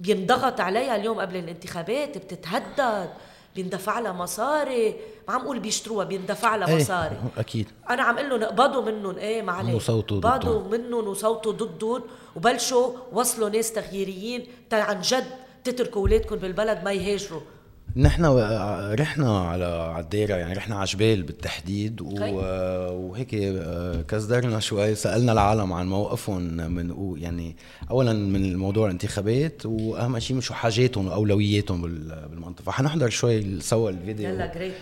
بينضغط عليها اليوم قبل الانتخابات بتتهدد بيندفع لها مصاري. ما عم أقول بيشتروها بيندفع لها إيه، مصاري. أكيد. أنا عم أقول لهم اقبضوا منهم إيه ما عليه وصوتوا اقبضوا. منهم وصوتوا ضدهم. وبلشوا وصلوا ناس تغييريين. عن جد تتركوا أولادكم بالبلد ما يهاجروا. نحن رحنا على على الديره يعني رحنا على جبال بالتحديد و... طيب. وهيك آه، كزدرنا شوي سألنا العالم عن موقفهم من يعني اولا من موضوع الانتخابات وأهم شيء شو حاجاتهم وأولوياتهم بال- بالمنطقة. فحنحضر شوي سوا الفيديو. يلا جريت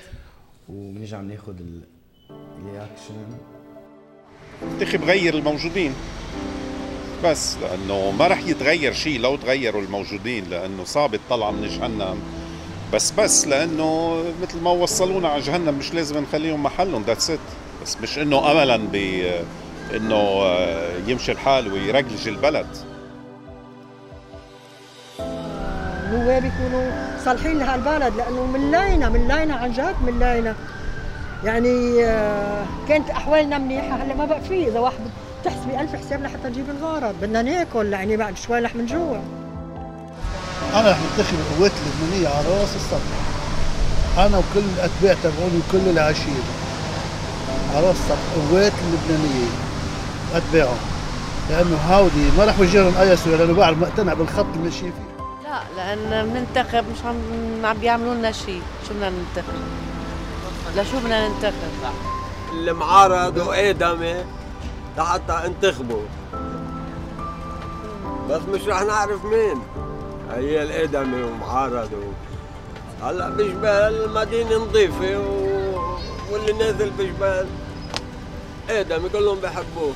وبنرجع بناخذ الرياكشن انتخب غير الموجودين. بس لأنه ما رح يتغير شيء لو تغيروا الموجودين لأنه صعب الطلعة من جهنم. بس بس لأنه مثل ما وصلونا على جهنم مش لازم نخليهم محلهم ذاتس ات بس مش إنه املا ب إنه آه، يمشي الحال ويرجلج البلد. نواب يكونوا صالحين لهالبلد؟ لأنه ملاينا ملاينا عن جد ملاينا يعني آه، كانت أحوالنا منيحة هلأ ما بقى في. إذا واحد بتحسبي ألف حساب لحتى نجيب الغرض بدنا ناكل يعني بعد شوي رح نجوع أنا رح منتخب القوات اللبنانيه على رأس السطح. أنا وكل الأتباع تبعوني وكل العشيره على رأس السطح القوات اللبنانيه أتباعهم. لأنه هاودي ما رح وجههم أي سوريا لأنه بعد مقتنع بالخط اللي ماشيين فيه. لا لأن منتخب مش عم عم بيعملوا لنا شيء شو بدنا ننتخب؟ لشو بدنا ننتخب؟ المعارض وآدمي لحتى انتخبوا. بس مش رح نعرف مين. هي الآدمي ومعارض و... هلا بجبال المدينة نظيفة و... واللي نازل بجبال. آدمي كلهم بحبوه.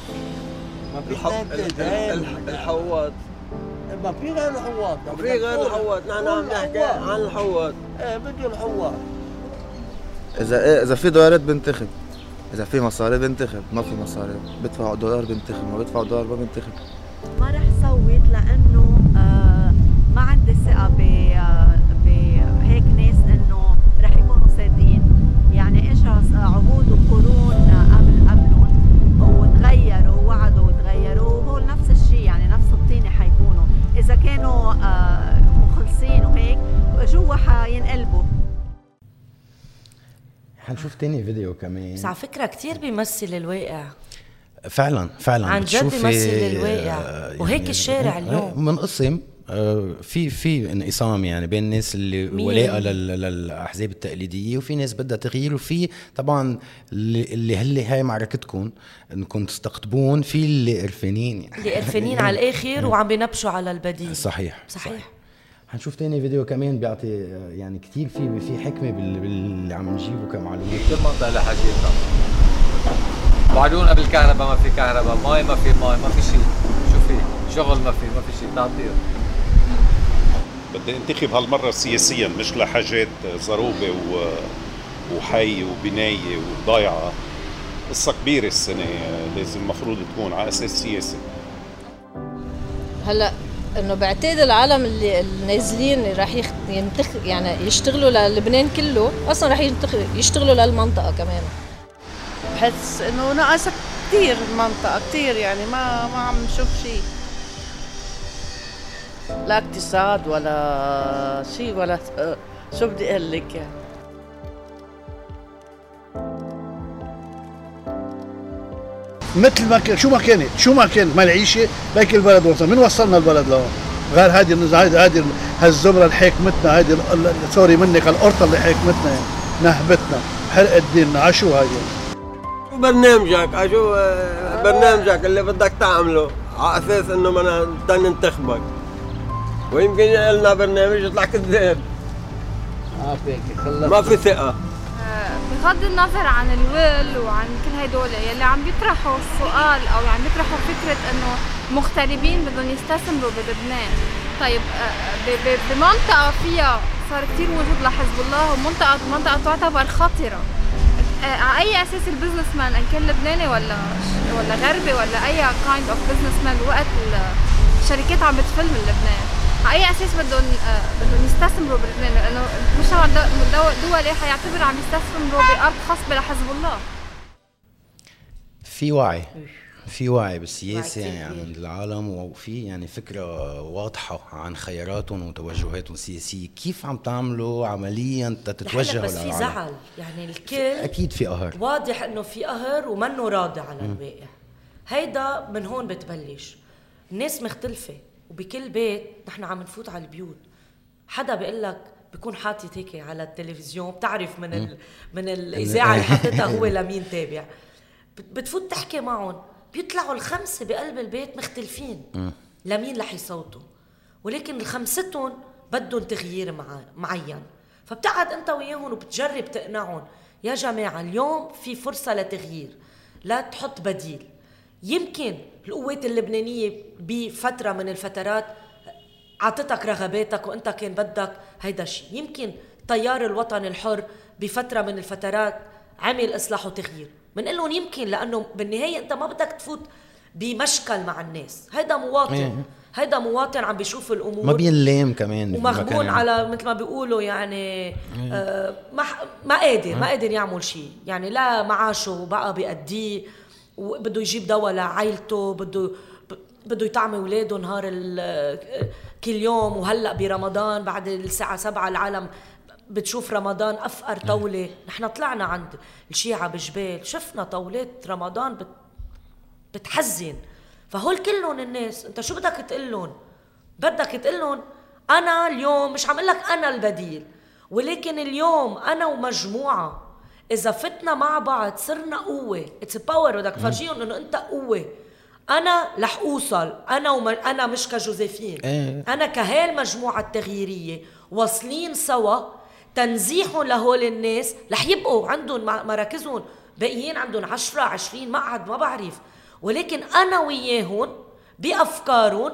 الح... ال- ال- ال- الحوات ما في غير الحوات ما في غير الحوات نحن عم نحكي عن الحوات إيه بده الحوات إذا إيه إذا في دولارات بنتخب. إذا في مصاري بنتخب. ما في مصاري. بدفع دولار بنتخب. ما بدفع دولار ما بنتخب. ما رح صوت لأنه ما عندي ثقة ب بهيك ناس إنه رح يكونوا صادقين. يعني اجى عهود وقرون قبل قبلهم وتغيروا ووعدوا وتغيروا وهول نفس الشيء يعني نفس الطينة حيكونوا. إذا كانوا آه، مخلصين وهيك جوا حينقلبوا. حنشوف تاني فيديو كمان. بس على فكرة كتير بيمثل الواقع. فعلا فعلا. عن جد بيمثل الواقع. آه، وهيك الشارع اليوم. منقسم في في انقسام يعني بين الناس اللي؟ ولاء لل- للأحزاب التقليدية وفي ناس بدها تغيير وفي طبعا اللي اللي هل هاي معركتكم إنكم تستقطبون في اللي قرفانين يعني. اللي قرفانين على الآخر وعم بينبشوا على البديل. صحيح. صحيح. حنشوف تاني فيديو كمان بيعطي آه، يعني كتير في في حكمة بال- باللي عم نجيبه كمعلومات. كل منطقة لها حاجتها وعدونا بالكهرباء ما في كهرباء مي ما في مي ما في شيء. شو في؟ شغل ما في ما في شيء. تعطيل بدي انتخب هالمرة سياسيا مش لحاجات ضروبه و... وحي وبناية وضايعة. قصة كبيرة السنة لازم المفروض تكون على أساس سياسي. هلأ إنه بعتقد العالم اللي النازلين اللي راح يخ... ينتخ... يعني يشتغلوا للبنان كله أصلا راح ينتخ... يشتغلوا للمنطقة كمان. بحس إنه ناقصة كثير المنطقة كثير يعني ما ما عم نشوف شيء لا اقتصاد ولا شيء ولا شو بدي أقول لك؟ يعني مثل ما كان شو ما كانت شو ما كانت ما العيشه بيك البلد وصل من وصلنا البلد لهون؟ غير هذه هذه هذه هالزمرة اللي حكمتنا هذه سوري منك القرطه اللي حكمتنا. يعني نهبتنا حرقت ديننا. عشو هذه شو برنامجك؟ آه، شو آه، برنامجك اللي بدك تعمله؟ على أساس إنه بدنا ننتخبك. ويمكن لنا برنامج يطلع كذاب. ما في ثقة. بغض النظر عن الول وعن كل هدول يلي عم بيطرحوا السؤال أو عم بيطرحوا فكرة إنه مغتربين بدهم يستثمروا بلبنان. طيب آه، بمنطقة فيها صار كثير وجود لحزب الله ومنطقه منطقة تعتبر خطرة. آه، على أي أساس البزنس مان إن كان لبناني ولا ولا غربي ولا أي kind of businessman وقت الشركات عم بتفل من لبنان؟ على أي أساس بدهم بدهم يستثمروا بلبنان لأنه مجتمع دولي حيعتبر عم يستثمروا بأرض خصبه لحزب الله. في وعي. في وعي بالسياسة يعني عند العالم وفي يعني فكرة واضحة عن خياراتهم وتوجهاتهم السياسية. كيف عم تعملوا عمليا تتوجهوا بس في زعل. يعني الكل أكيد في قهر. واضح إنه في قهر ومنه راضي على الواقع هيدا من هون بتبلش. الناس مختلفة. وبكل بيت نحن عم نفوت على البيوت. حدا بيقول لك بيكون حاطط هيك على التلفزيون بتعرف من ال... من الإذاعة اللي حطيتها هو (laughs) لمين تابع. بتفوت تحكي معهم. بيطلعوا الخمسة بقلب البيت مختلفين. لمين رح يصوتوا؟ ولكن الخمستهم بدهم تغيير مع... معين. فبتقعد انت وياهم وبتجرب تقنعهم. يا جماعة اليوم في فرصة لتغيير. لا تحط بديل. يمكن القوات اللبنانية بفترة من الفترات عطتك رغباتك وأنت كان بدك هيدا الشيء يمكن تيار الوطن الحر بفترة من الفترات عمل إصلاح وتغيير. بنقول لهم يمكن لأنه بالنهاية أنت ما بدك تفوت بمشكل مع الناس. هيدا مواطن. هيدا مواطن عم بيشوف الأمور ما بينلام كمان ومغبون على مثل ما بيقولوا يعني. آه ما ما قادر ما قادر يعمل شيء. يعني لا معاشه بقى بيأديه. وبده يجيب دواء لعائلته بده بده يطعم أولاده نهار كل يوم وهلأ برمضان بعد الساعة 7 العالم بتشوف رمضان أفقر طاولة. نحن طلعنا عند الشيعة بجبال شفنا طاولات رمضان بت... بتحزن. فهول كلهم الناس أنت شو بدك تقول لهم بدك تقول لهم أنا اليوم مش عم قلك أنا البديل ولكن اليوم أنا ومجموعة إذا فتنا مع بعض صرنا قوة. it's power بدك تفرجيهم إنه أنت قوة. أنا رح أوصل. أنا وم... أنا مش كجوزيفين. إيه. أنا كهالمجموعه التغييريه واصلين سوا. تنزيحهم لهول الناس. رح يبقوا عندهم مراكزهم. باقيين عندهم 10 20 مقعد ما بعرف. ولكن أنا وياهم بأفكارهم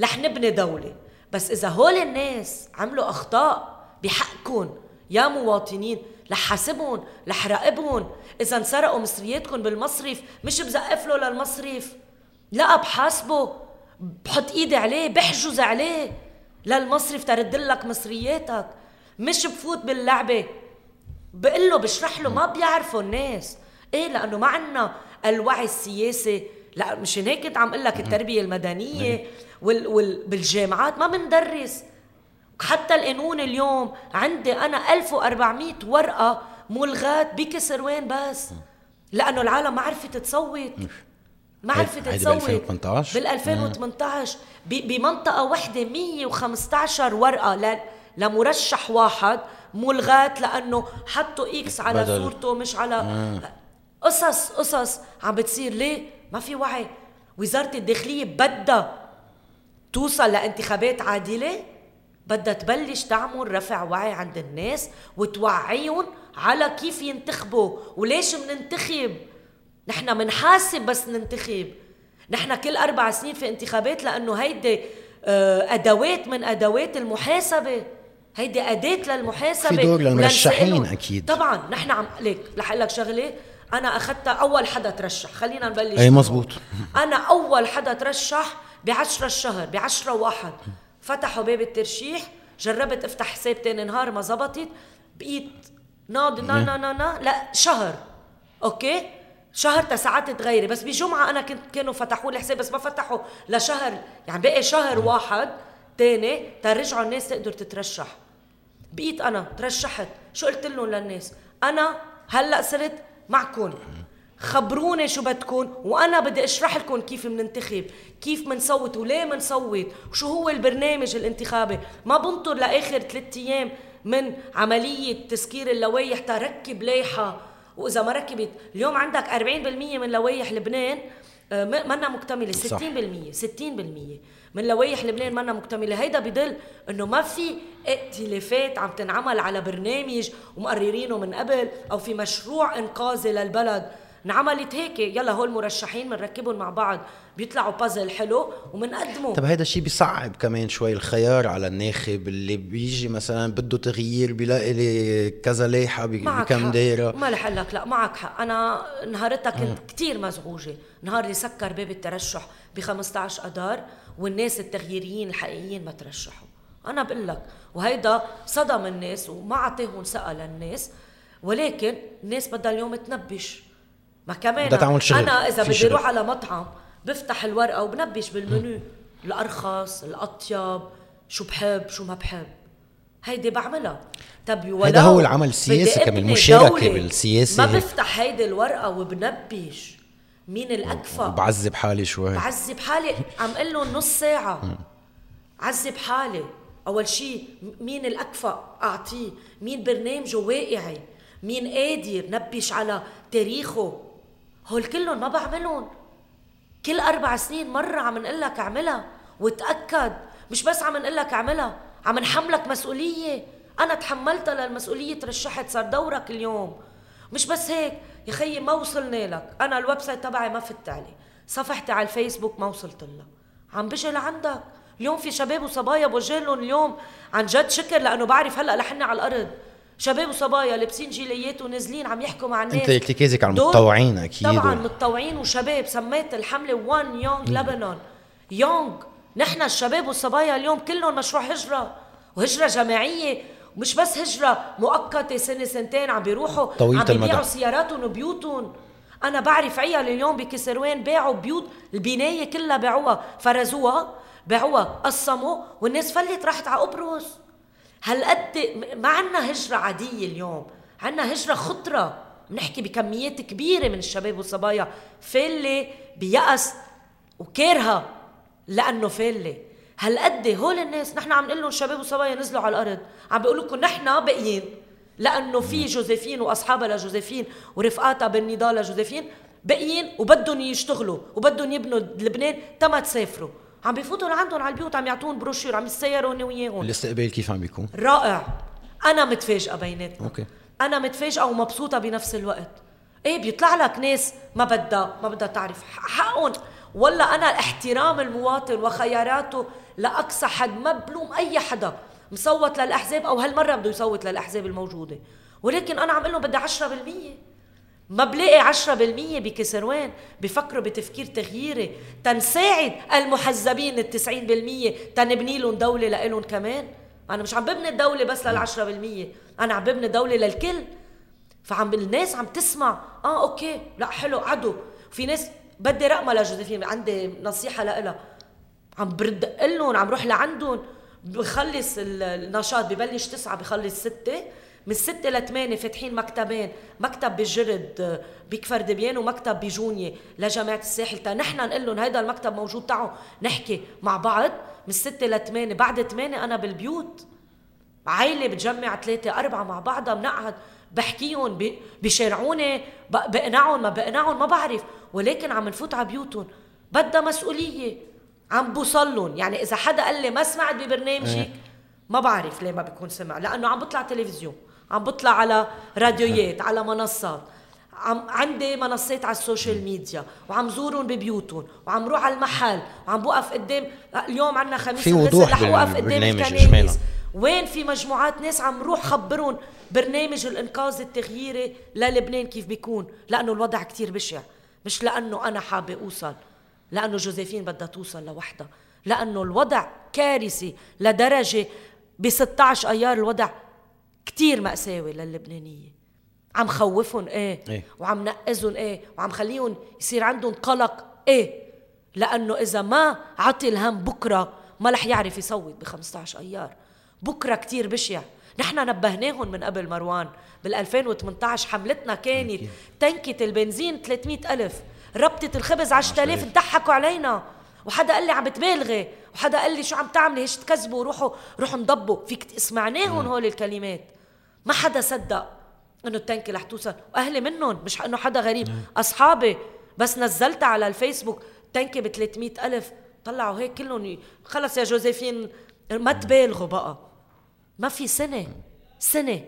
رح نبني دولة. بس إذا هول الناس عملوا أخطاء بحقكم. يا مواطنين. رح حاسبهم رح راقبهم إذا انسرقوا مصرياتكم بالمصرف مش بزقف له للمصرف. لا بحاسبه بحط إيدي عليه بحجز عليه. للمصرف ترد لك مصرياتك. مش بفوت باللعبة. بقول له بشرح له ما بيعرفوا الناس. إيه؟ لأنه ما عنا الوعي السياسي. لا مشان هيك عم أقول لك التربية المدنية وال, وال بالجامعات ما بندرس. حتى القانون اليوم عندي أنا 1400 ورقة ملغات بكسر وين بس لأنه العالم ما عرفت تصوت ما عرفت تصوت بال 2018 بال 2018 بمنطقة وحده 115 ورقة لمرشح واحد ملغاة لأنه حطوا إكس على بدل. صورته مش على آه. قصص قصص عم بتصير. ليه؟ ما في وعي. وزارة الداخلية بدها توصل لانتخابات عادلة. بدها تبلش تعمل رفع وعي عند الناس وتوعيهم على كيف ينتخبوا. وليش مننتخب؟ نحن منحاسب بس ننتخب. نحن كل أربع سنين في انتخابات لأنه هيدي آه، أدوات من أدوات المحاسبة. هيدي أداة للمحاسبة. في دور للمرشحين أكيد. طبعا نحن عم ليك رح لك شغلة. أنا أخذتها أول حدا ترشح. خلينا نبلش أي مزبوط أنا أول حدا ترشح بعشرة الشهر بعشرة وأحد. فتحوا باب الترشيح جربت افتح حساب تاني نهار ما زبطت بقيت ناضي نا نا نا نا لا شهر. أوكي؟ شهر تساعات تغيري بس بجمعة أنا كنت كانوا فتحوا لي حساب بس ما فتحوا. لشهر يعني بقي شهر واحد تاني ترجعوا الناس تقدر تترشح. بقيت أنا ترشحت. شو قلت لهم للناس؟ أنا هلأ صرت معكم. خبروني شو بدكم وأنا بدي أشرح لكم كيف بننتخب كيف بنصوت وليه بنصوت وشو هو البرنامج الانتخابي. ما بنطر لآخر ثلاثة أيام من عملية تسكير اللوائح تركب لايحه وإذا ما ركبت اليوم عندك 40% من لوائح لبنان آه، منا مكتملة. 60% 60% من لوائح لبنان منا مكتملة. هيدا بدل إنه ما في ائتلافات عم تنعمل على برنامج ومقررينه من قبل أو في مشروع إنقاذي للبلد. انعملت هيك يلا هول مرشحين بنركبهم مع بعض. بيطلعوا بازل حلو وبنقدمه طب هيدا الشيء بيصعب كمان شوي الخيار على الناخب اللي بيجي مثلا بده تغيير بيلاقي لي كذا لايحه بكم. دايرة. ما رح لك لا معك حق. أنا نهارتها كنت كثير مزعوجة. نهار اللي سكر باب الترشح ب 15 اذار والناس التغييريين الحقيقيين ما ترشحوا. أنا بقول لك وهيدا صدم الناس وما أعطيهم ثقة للناس ولكن الناس بدها اليوم تنبش. ما كمان بدها تعمل شغل. أنا إذا بدي. أروح على مطعم بفتح الورقة وبنبش بالمنيو الأرخص الأطيب. شو بحب شو ما بحب. هيدي بعملها. طب ولو هيدا هو العمل السياسي كمان، دولة. بالسياسة ما. بفتح هيدي الورقة وبنبش. مين الأكفأ؟ بعذب حالي شوي. بعذب حالي. عم قل لهم نص ساعة. عذب حالي. أول شيء مين الأكفأ؟ أعطيه. مين برنامجه واقعي؟ مين قادر؟ نبش على تاريخه. هول كلهم ما بعملهم كل أربع سنين مرة عم نقول لك اعملها وتأكد. مش بس عم نقول لك اعملها عم نحملك مسؤولية. أنا تحملتها للمسؤولية ترشحت صار دورك اليوم. مش بس هيك يا خيي ما وصلنا لك. أنا ال website تبعي ما فت عليه صفحتي على الفيسبوك ما وصلت لها. عم بجي لعندك اليوم في شباب وصبايا بوجه اليوم. عن جد شكر لأنه بعرف هلأ لحنا على الأرض. شباب وصبايا لابسين جيليات ونازلين عم يحكوا مع الناس. انت ارتكازك على المتطوعين أكيد طبعا متطوعين وشباب سميت الحملة وان يونغ لبنان يونغ نحن الشباب والصبايا اليوم كلهم مشروع هجرة وهجرة جماعية ومش بس هجرة مؤقتة سنة سنتين عم بيروحوا طويلة عم بيبيعوا. سياراتهم وبيوتهم. أنا بعرف عيال اليوم بكسروان باعوا بيوت البناية كلها باعوها فرزوها باعوها قسموا والناس فلت راحت على قبرص. هالقد ما عنا هجرة عادية اليوم. عنا هجرة خطرة بنحكي بكميات كبيرة من الشباب والصبايا. فالة بيأس وكارهة لأنه فالة. هالقد هول الناس؟ نحن عم نقول لهم شباب وصبايا نزلوا على الأرض. عم بيقول لكم نحن باقيين. لأنه في جوزيفين وأصحابها لجوزيفين ورفقاتها بالنضال لجوزيفين باقيين وبدهم يشتغلوا وبدهم يبنوا لبنان تما تسافروا. عم بيفوتوا لعندهم على البيوت عم يعطون بروشور عم يسيروا هن وياهم. الاستقبال كيف عم بيكون رائع. أنا متفاجئة بيناتنا okay. أنا متفاجئة ومبسوطة بنفس الوقت. إيه بيطلع لك ناس ما بدها ما بدها تعرف. حقهم. ولا أنا احترام المواطن وخياراته لأقصى حد ما بلوم أي حدا مصوت للأحزاب أو هالمرة بده يصوت للأحزاب الموجودة. ولكن أنا عم أقول لهم بدي 10% ما بلاقي 10% بكسروان بفكروا بتفكير تغييري تنساعد المحزبين ال 90% تنبني لهم دولة لإلهم كمان. أنا مش عم ببني الدولة بس لل 10% أنا عم ببني دولة للكل. فعم الناس عم تسمع آه أوكي لا حلو عدو. في ناس بدي رقمة لجوزيفين عندي نصيحة لها عم برد لهم عم روح لعندهم. بخلص ال- النشاط ببلش تسعة بخلص ستة. من ستة لثمانية فاتحين مكتبين مكتب بالجرد آه، بكفر دبيان ومكتب بجونية لجامعة الساحل تا نحن نقول لهم هيدا المكتب موجود تعوا نحكي مع بعض من ستة لثمانية بعد ثمانية أنا بالبيوت عائلة بتجمع ثلاثة أربعة مع بعضها بنقعد بحكيهم بشارعوني بقنعهم ما بقنعهم ما بعرف. ولكن عم نفوت على بيوتهم. بدها مسؤولية. عم بوصلهم. يعني إذا حدا قال لي ما سمعت ببرنامجك إيه. ما بعرف ليه ما بيكون سمع. لأنه عم بطلع تلفزيون. عم بطلع على راديويات على منصات. عم عندي منصات على ال social media وعم زورهم ببيوتهم وعم روح على المحل وعم بوقف قدام. اليوم عندنا خميس في وضوح رح أوقف قدام الكنائس. وين في مجموعات ناس عم روح خبرهم برنامج الإنقاذ التغييري للبنان كيف بيكون؟ لأنه الوضع كتير بشع. مش لأنه أنا حابة أوصل لأنه جوزيفين بدها توصل لوحدها. لأنه الوضع كارثي لدرجة ب 16 أيار الوضع كتير مأساوي للبنانية. عم خوفهم إيه, إيه. وعم نقزهم إيه. وعم خليهم يصير عندهم قلق إيه. لأنه إذا ما عطي الهم بكرة ما رح يعرف يصوت ب 15 أيار. بكرة كتير بشع. نحن نبهناهم من قبل مروان. بال 2018 حملتنا كانت تنكة البنزين 300 ألف. ربطة الخبز 10000 ضحكوا علينا. وحدا قال لي عم بتبالغي وحدا قال لي شو عم تعملي؟ هيش تكذبوا روحوا روحوا انضبوا. فيك سمعناهم هول الكلمات. ما حدا صدق إنه التنكة رح توصل. وأهلي منهم مش إنه حدا غريب. أصحابي. بس نزلتها على الفيسبوك تنكة ب 300 ألف. طلعوا هيك كلهم. خلص يا جوزيفين ما تبالغوا بقى. ما في سنة. سنة.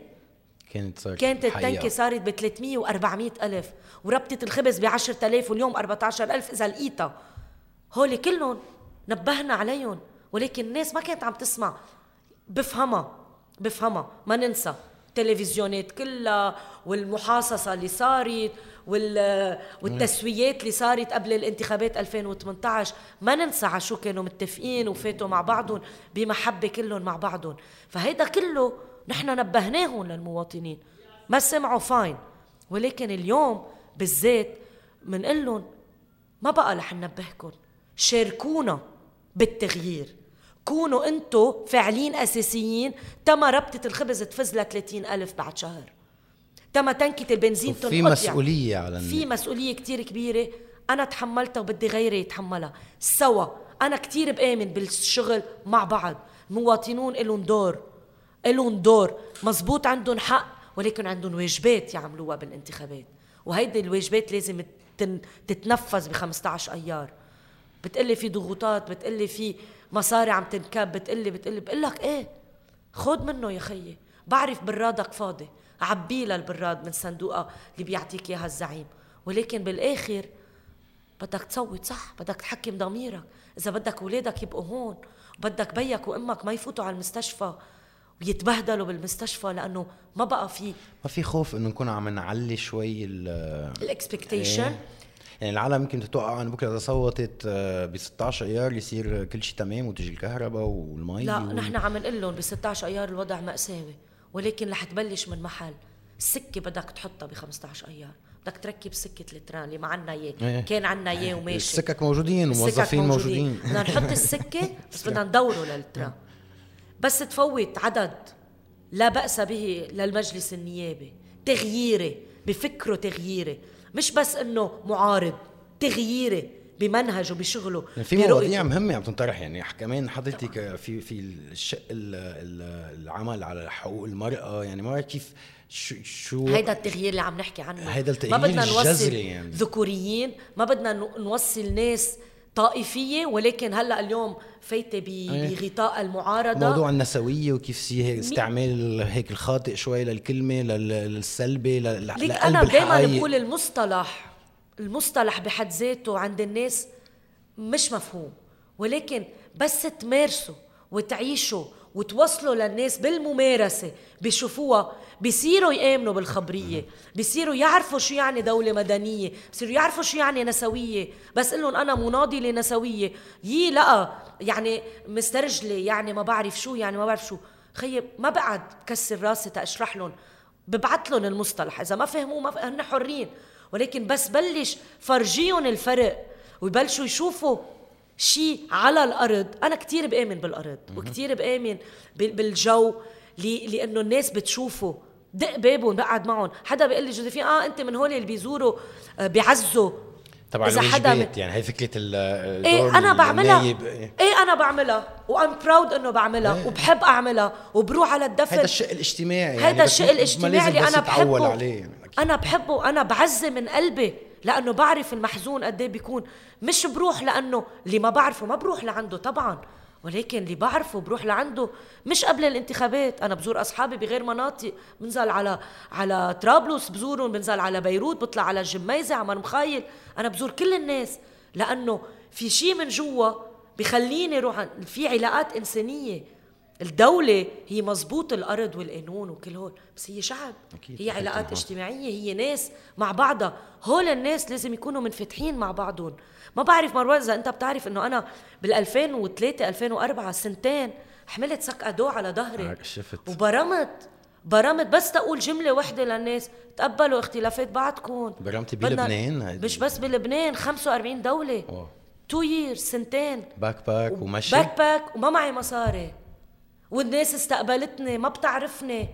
كانت صارت كانت. التنكه صارت ب 300 و 400 ألف. وربطه الخبز ب 10000 واليوم 14000 إذا لقيتها. هول كلهم نبهنا عليهم. ولكن الناس ما كانت عم تسمع. بفهمها. بفهمها. ما ننسى. التلفزيونات كلها والمحاصصة اللي صارت وال... والتسويات اللي صارت قبل الانتخابات 2018 ما ننسى على شو كانوا متفقين وفاتوا مع بعضهم بمحبة كلهم مع بعضهم. فهيدا كله نحن نبهناهم للمواطنين. ما سمعوا فاين. ولكن اليوم بالذات منقول لهم ما بقى رح ننبهكم. شاركونا بالتغيير. كونوا انتو فاعلين أساسيين تما ربطة الخبز تفز ل 30 ألف بعد شهر. تما تنكة البنزين في تنقطع. مسؤولية على الناس. في مسؤولية كتير كبيرة. أنا تحملتها وبدي غيري يتحملها. سوا. أنا كتير بآمن بالشغل مع بعض. المواطنون إلهم دور. إلهم دور. مزبوط عندهم حق ولكن عندهم واجبات يعملوها بالانتخابات. وهيدي الواجبات لازم تن- تتنفذ ب 15 أيار. بتقلي في ضغوطات بتقلي في مصاري عم تنكب بتقلي بتقلي. بقول لك إيه؟ خد منه يا خيي. بعرف برادك فاضي. عبيه للبراد من صندوقها اللي بيعطيك إياها الزعيم. ولكن بالآخر بدك تصوت صح بدك تحكم ضميرك. إذا بدك اولادك يبقوا هون بدك بيك وأمك ما يفوتوا على المستشفى ويتبهدلوا بالمستشفى لأنه ما بقى في ما في خوف إنه نكون عم نعلي شوي ال الاكسبكتيشن. يعني العالم يمكن تتوقع انه بكرة إذا صوتت ب 16 أيار يصير كل شيء تمام وتجي الكهرباء والمي لا وال- نحن عم نقول لهم ب 16 أيار الوضع مأساوي ولكن رح تبلش من محل. السكة بدك تحطها ب 15 أيار بدك تركب سكة التران اللي ما عنا إياه. إيه. كان عنا إياه وماشي. السكك موجودين وموظفين موجودين. بدنا نحط السكة (laughs) بس بدنا ندوره للتران بس تفوت عدد لا بأس به للمجلس النيابي. تغييري بفكره تغييري مش بس إنه معارض تغييري بمنهجه بشغله يعني في. مواضيع مهمة عم تنطرح يعني كمان حضرتك في في الشق ال- ال- العمل على حقوق المرأة يعني ما بعرف كيف شو شو هيدا التغيير اللي عم نحكي عنه هيدا ما التغيير بدنا نوصل الجذري يعني. ذكوريين ما بدنا نو- نوصل ناس طائفية ولكن هلأ اليوم فايتة ب- إيه. بغطاء المعارضة موضوع النسوية وكيف سي هيك استعمال هيك الخاطئ شوي للكلمة لل- للسلبي لقلب أنا دائما بقول المصطلح المصطلح بحد ذاته عند الناس مش مفهوم ولكن بس تمارسه وتعيشه وتوصلوا للناس بالممارسة بيشوفوها بيصيروا يآمنوا بالخبرية بيصيروا يعرفوا شو يعني دولة مدنية بيصيروا يعرفوا شو يعني نسوية. بس لهم أنا مناضلة نسوية يي لأ يعني مسترجلة يعني ما بعرف شو يعني ما بعرف شو. خيي ما بقعد بكسر راسي تأشرح لهم. ببعت لهم المصطلح. إذا ما فهموه ما ف... هن حرين ولكن بس بلش فرجيهم الفرق ويبلشوا يشوفوا شيء على الأرض. أنا كتير بآمن بالأرض وكتير بآمن بال- بالجو. لأنه الناس بتشوفه. دق بابهم بقعد معهم. حدا بيقول لي جوزيفين آه أنت من هول اللي بيزوروا آه بيعزوا. تبع إذا حدا من- الواجبات يعني هي فكرة ال إيه دور أنا بعملها. النايب، إيه. إيه أنا بعملها. وأم براود إنه بعملها. إيه. وبحب أعملها. وبروح على الدفن. هيدا الشق الاجتماعي يعني هيدا بس الشق ما الاجتماعي اللي أنا بحبه. عليه يعني. أنا بحبه. أنا بعزي من قلبي. لأنه بعرف المحزون قد إيه بيكون. مش بروح لأنه اللي ما بعرفه ما بروح لعنده طبعا ولكن اللي بعرفه بروح لعنده. مش قبل الانتخابات أنا بزور أصحابي بغير مناطق بنزل على على طرابلس بزورهم بنزل على بيروت بطلع على الجميزة على مرمخايل. أنا بزور كل الناس لأنه في شيء من جوا بخليني روح في علاقات إنسانية. الدولة هي مزبوط الأرض والقانون وكل هول بس هي شعب أكيد، هي أكيد علاقات طبعاً. اجتماعية هي ناس مع بعضها. هول الناس لازم يكونوا منفتحين مع بعضهم. ما بعرف مروان إذا أنت بتعرف إنه أنا بال 2003 2004 سنتين حملت sac à dos على ظهري شفت. وبرمت برمت بس تقول جملة وحدة للناس تقبلوا اختلافات بعضكم. برمتي بلبنان. مش بس بلبنان 45 دولة. أوه. two years سنتين. backpack ومشي. Back pack وما معي مصاري. والناس استقبلتني ما بتعرفني.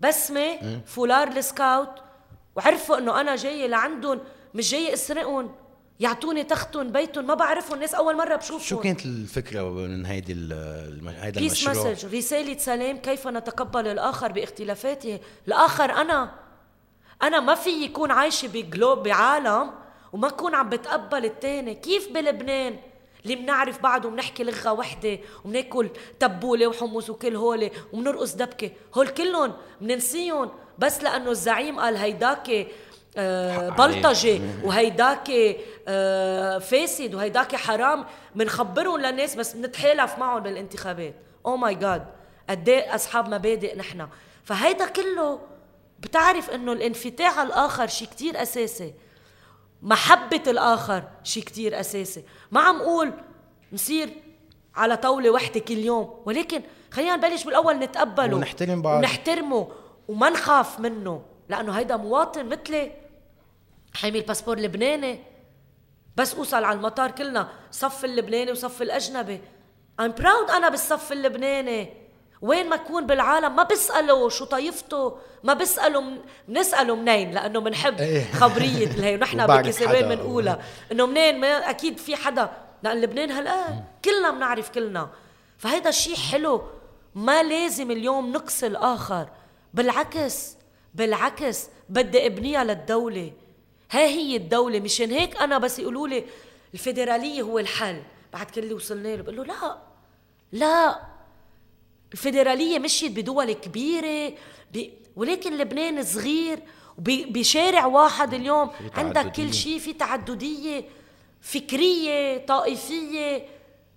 بسمة فولار السكاوت. وعرفوا إنه أنا جاية لعندهم مش جاية أسرقهم. يعطوني تختهم بيتهم ما بعرفهم. الناس أول مرة بشوفهم. شو كانت الفكرة من هيدي هيدا peace المشروع؟ message رسالة سلام كيف نتقبل الآخر باختلافاته؟ الآخر أنا. أنا ما في يكون عايشة ب globe بعالم وما أكون عم بتقبل التاني. كيف بلبنان؟ اللي بنعرف بعض وبنحكي لغة وحدة وبناكل تبولة وحمص وكل هول وبنرقص دبكة؟ هول كلهم بننسيهم. بس لأنه الزعيم قال هيداك آه بلطجة وهيداك آه فاسد وهيداك حرام. بنخبرهم للناس بس بنتحالف معهم بالانتخابات أو ماي جاد قد إيه أصحاب مبادئ نحن. فهيدا كله بتعرف إنه الانفتاح على الآخر شيء كتير أساسي. محبة الآخر شيء كتير أساسي. ما عم قول نصير على طاولة وحدة كل يوم ولكن خلينا نبلش بالأول نتقبله ونحترم بعض. ونحترمه وما نخاف منه لأنه هيدا مواطن مثلي حامل باسبور لبناني. بس أوصل على المطار كلنا صف اللبناني وصف الأجنبي. I'm proud أنا بالصف اللبناني. وين ما كون بالعالم ما بسأله شو طايفته ما بسأله من... بنسأله منين لأنه بنحب إيه. خبرية. الهي ونحن حدا. بنقولها إنه منين ما أكيد في حدا. لأن لبنان هلأ كلنا بنعرف كلنا. فهيدا الشيء حلو. ما لازم اليوم نقصي الآخر بالعكس بالعكس بدي أبنيها للدولة. ها هي الدولة. مشان هيك أنا بس يقولوا لي الفيدرالية هو الحل. بعد كل اللي وصلنا له. بقول له لا لا. الفيدرالية مشيت بدول كبيرة ب... ولكن لبنان صغير بشارع واحد اليوم. عندك كل. شيء في تعددية فكرية طائفية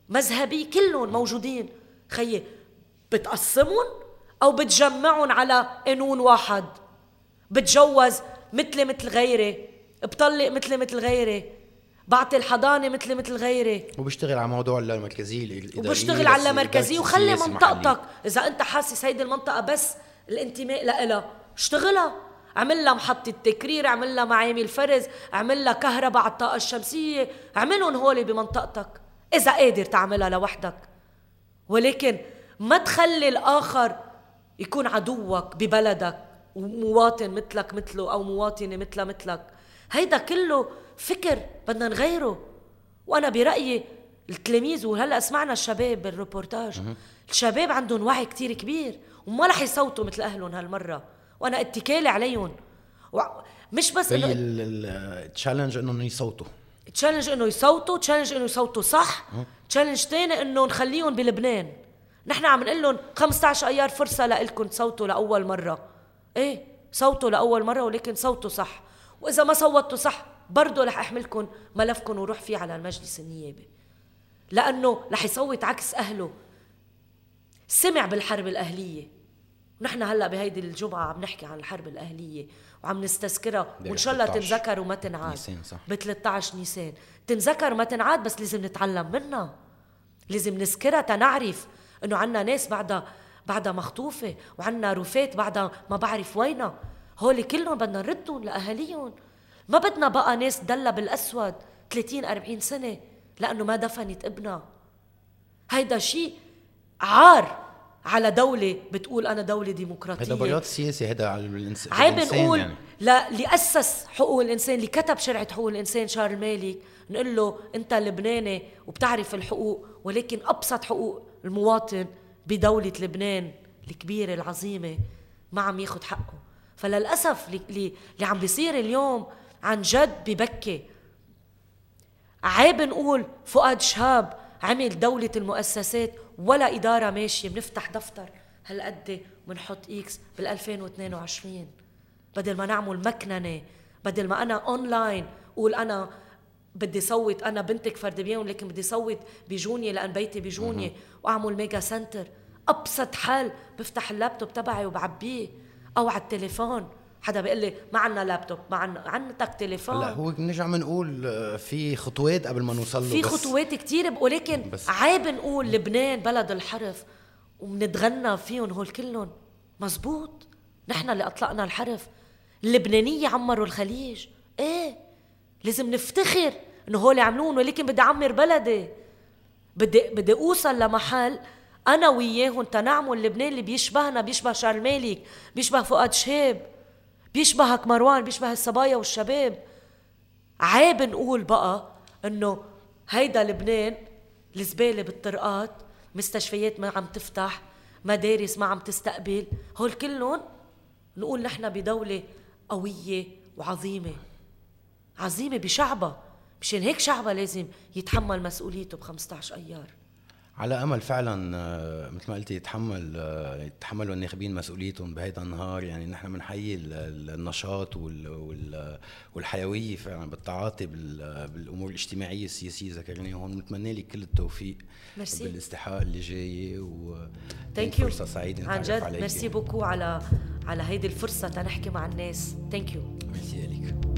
مذهبية كلهم موجودين. خيي بتقسمهم أو بتجمعهم على قانون واحد. بتجوز مثلي مثل غيري بطلق مثلي مثل غيري. بعطي الحضانة مثلي مثل غيري. وبيشتغل على موضوع المركزيه الاداريه وبشتغل على إدارة وخلي منطقتك. إذا أنت حاسس هيدي المنطقة بس الانتماء لإلها اشتغلها. اعمل لها محطة تكرير اعمل لها معامل فرز اعمل لها كهرباء على الطاقة الشمسية. اعملهم هولي بمنطقتك. إذا قادر تعملها لوحدك. ولكن ما تخلي الآخر يكون عدوك ببلدك ومواطن مثلك مثله أو مواطنة مثلها مثلك. هيدا كله فكر بدنا نغيره. وأنا برأيي التلاميذ وهلأ سمعنا الشباب بالروبورتاج الشباب عندهم وعي كتير كبير وما رح يصوتوا مثل أهلهم هالمرة. وأنا اتكالي عليهم. و... مش بس إنه ال challenge إنهم يصوتوا. challenge إنه يصوتوا challenge إنه يصوتوا صح. challenge تاني إنه نخليهم بلبنان. نحن عم نقول لهم 15 أيار فرصة لكم تصوتوا لأول مرة. إيه صوتوا لأول مرة ولكن صوتوا صح. وإذا ما صوتوا صح برضه رح احملكم ملفكم وروح فيه على المجلس النيابي. لأنه رح يصوت عكس أهله. سمع بالحرب الأهلية. ونحن هلأ بهيدي الجمعة عم نحكي عن الحرب الأهلية وعم نستذكرها. وإن شاء الله 13 تنذكر وما تنعاد. نيسان، صح. ب 13 نيسان. تنذكر ما تنعاد بس لازم نتعلم منها. لازم نذكرها تنعرف إنه عنا ناس بعدها بعدها مخطوفة وعنا رفات بعدها ما بعرف وينها. هول كلهم بدنا نردهم لأهاليهم. ما بدنا بقى ناس دلة بالأسود 30 40 سنة لأنه ما دفنت ابنها. هيدا شيء عار على دولة بتقول أنا دولة ديمقراطية. هذا برياض سياسي هذا على الإنس... عيب الإنسان نقول يعني. اللي أسس حقوق الإنسان اللي كتب شرعة حقوق الإنسان شارل مالك نقول له أنت لبناني وبتعرف الحقوق ولكن أبسط حقوق المواطن بدولة لبنان الكبيرة العظيمة ما عم ياخد حقه. اللي اللي عم بيصير اليوم عن جد ببكي. عيب نقول فؤاد شهاب عمل دولة المؤسسات ولا إدارة ماشية بنفتح دفتر. هالقد وبنحط X بال 2022 بدل ما نعمل مكننة بدل ما أنا أونلاين قول أنا بدي صوت أنا بنت كفردبيان لكن بدي صوت بجونية لأن بيتي بجونية وأعمل mega center أبسط حل بفتح اللابتوب تبعي وبعبيه أو على التليفون. حدا بيقول لي ما عنا لابتوب ما عنا عندك تليفون. هلأ هو بنرجع بنقول آه، في خطوات قبل ما نوصل له في خطوات كتير ب- ولكن عيب نقول لبنان بلد الحرف وبنتغنى فيهم هول كلهم. مزبوط نحن اللي أطلقنا الحرف. اللبنانية عمروا الخليج. إيه؟ لازم نفتخر إنه هول عملون ولكن بدي أعمر بلدي. بدي بدي أوصل لمحل أنا وياهم تنعمل لبنان اللي بيشبهنا بيشبه شارل مالك بيشبه فؤاد شهاب. بيشبهك مروان بيشبه الصبايا والشباب. عيب نقول بقى إنه هيدا لبنان الزبالة بالطرقات مستشفيات ما عم تفتح مدارس ما عم تستقبل. هول كلهم نقول نحن بدولة قوية وعظيمة. عظيمة بشعبها. مشان هيك شعبها لازم يتحمل مسؤوليته ب 15 أيار. على أمل فعلا آه، مثل ما قلتي يتحمل آه، يتحملوا الناخبين مسؤوليتهم بهيدا النهار. يعني نحن بنحيي ال- ال- النشاط وال- وال- والحيوية فعلا بالتعاطي بال- بالأمور الاجتماعية السياسية ذكرناها هون. بنتمنى لك كل التوفيق ميرسي. بالاستحقاق اللي جاية و thank you فرصة سعيدة عن جد. merci beaucoup على على هيدي الفرصة تنحكي مع الناس. thank you merci لك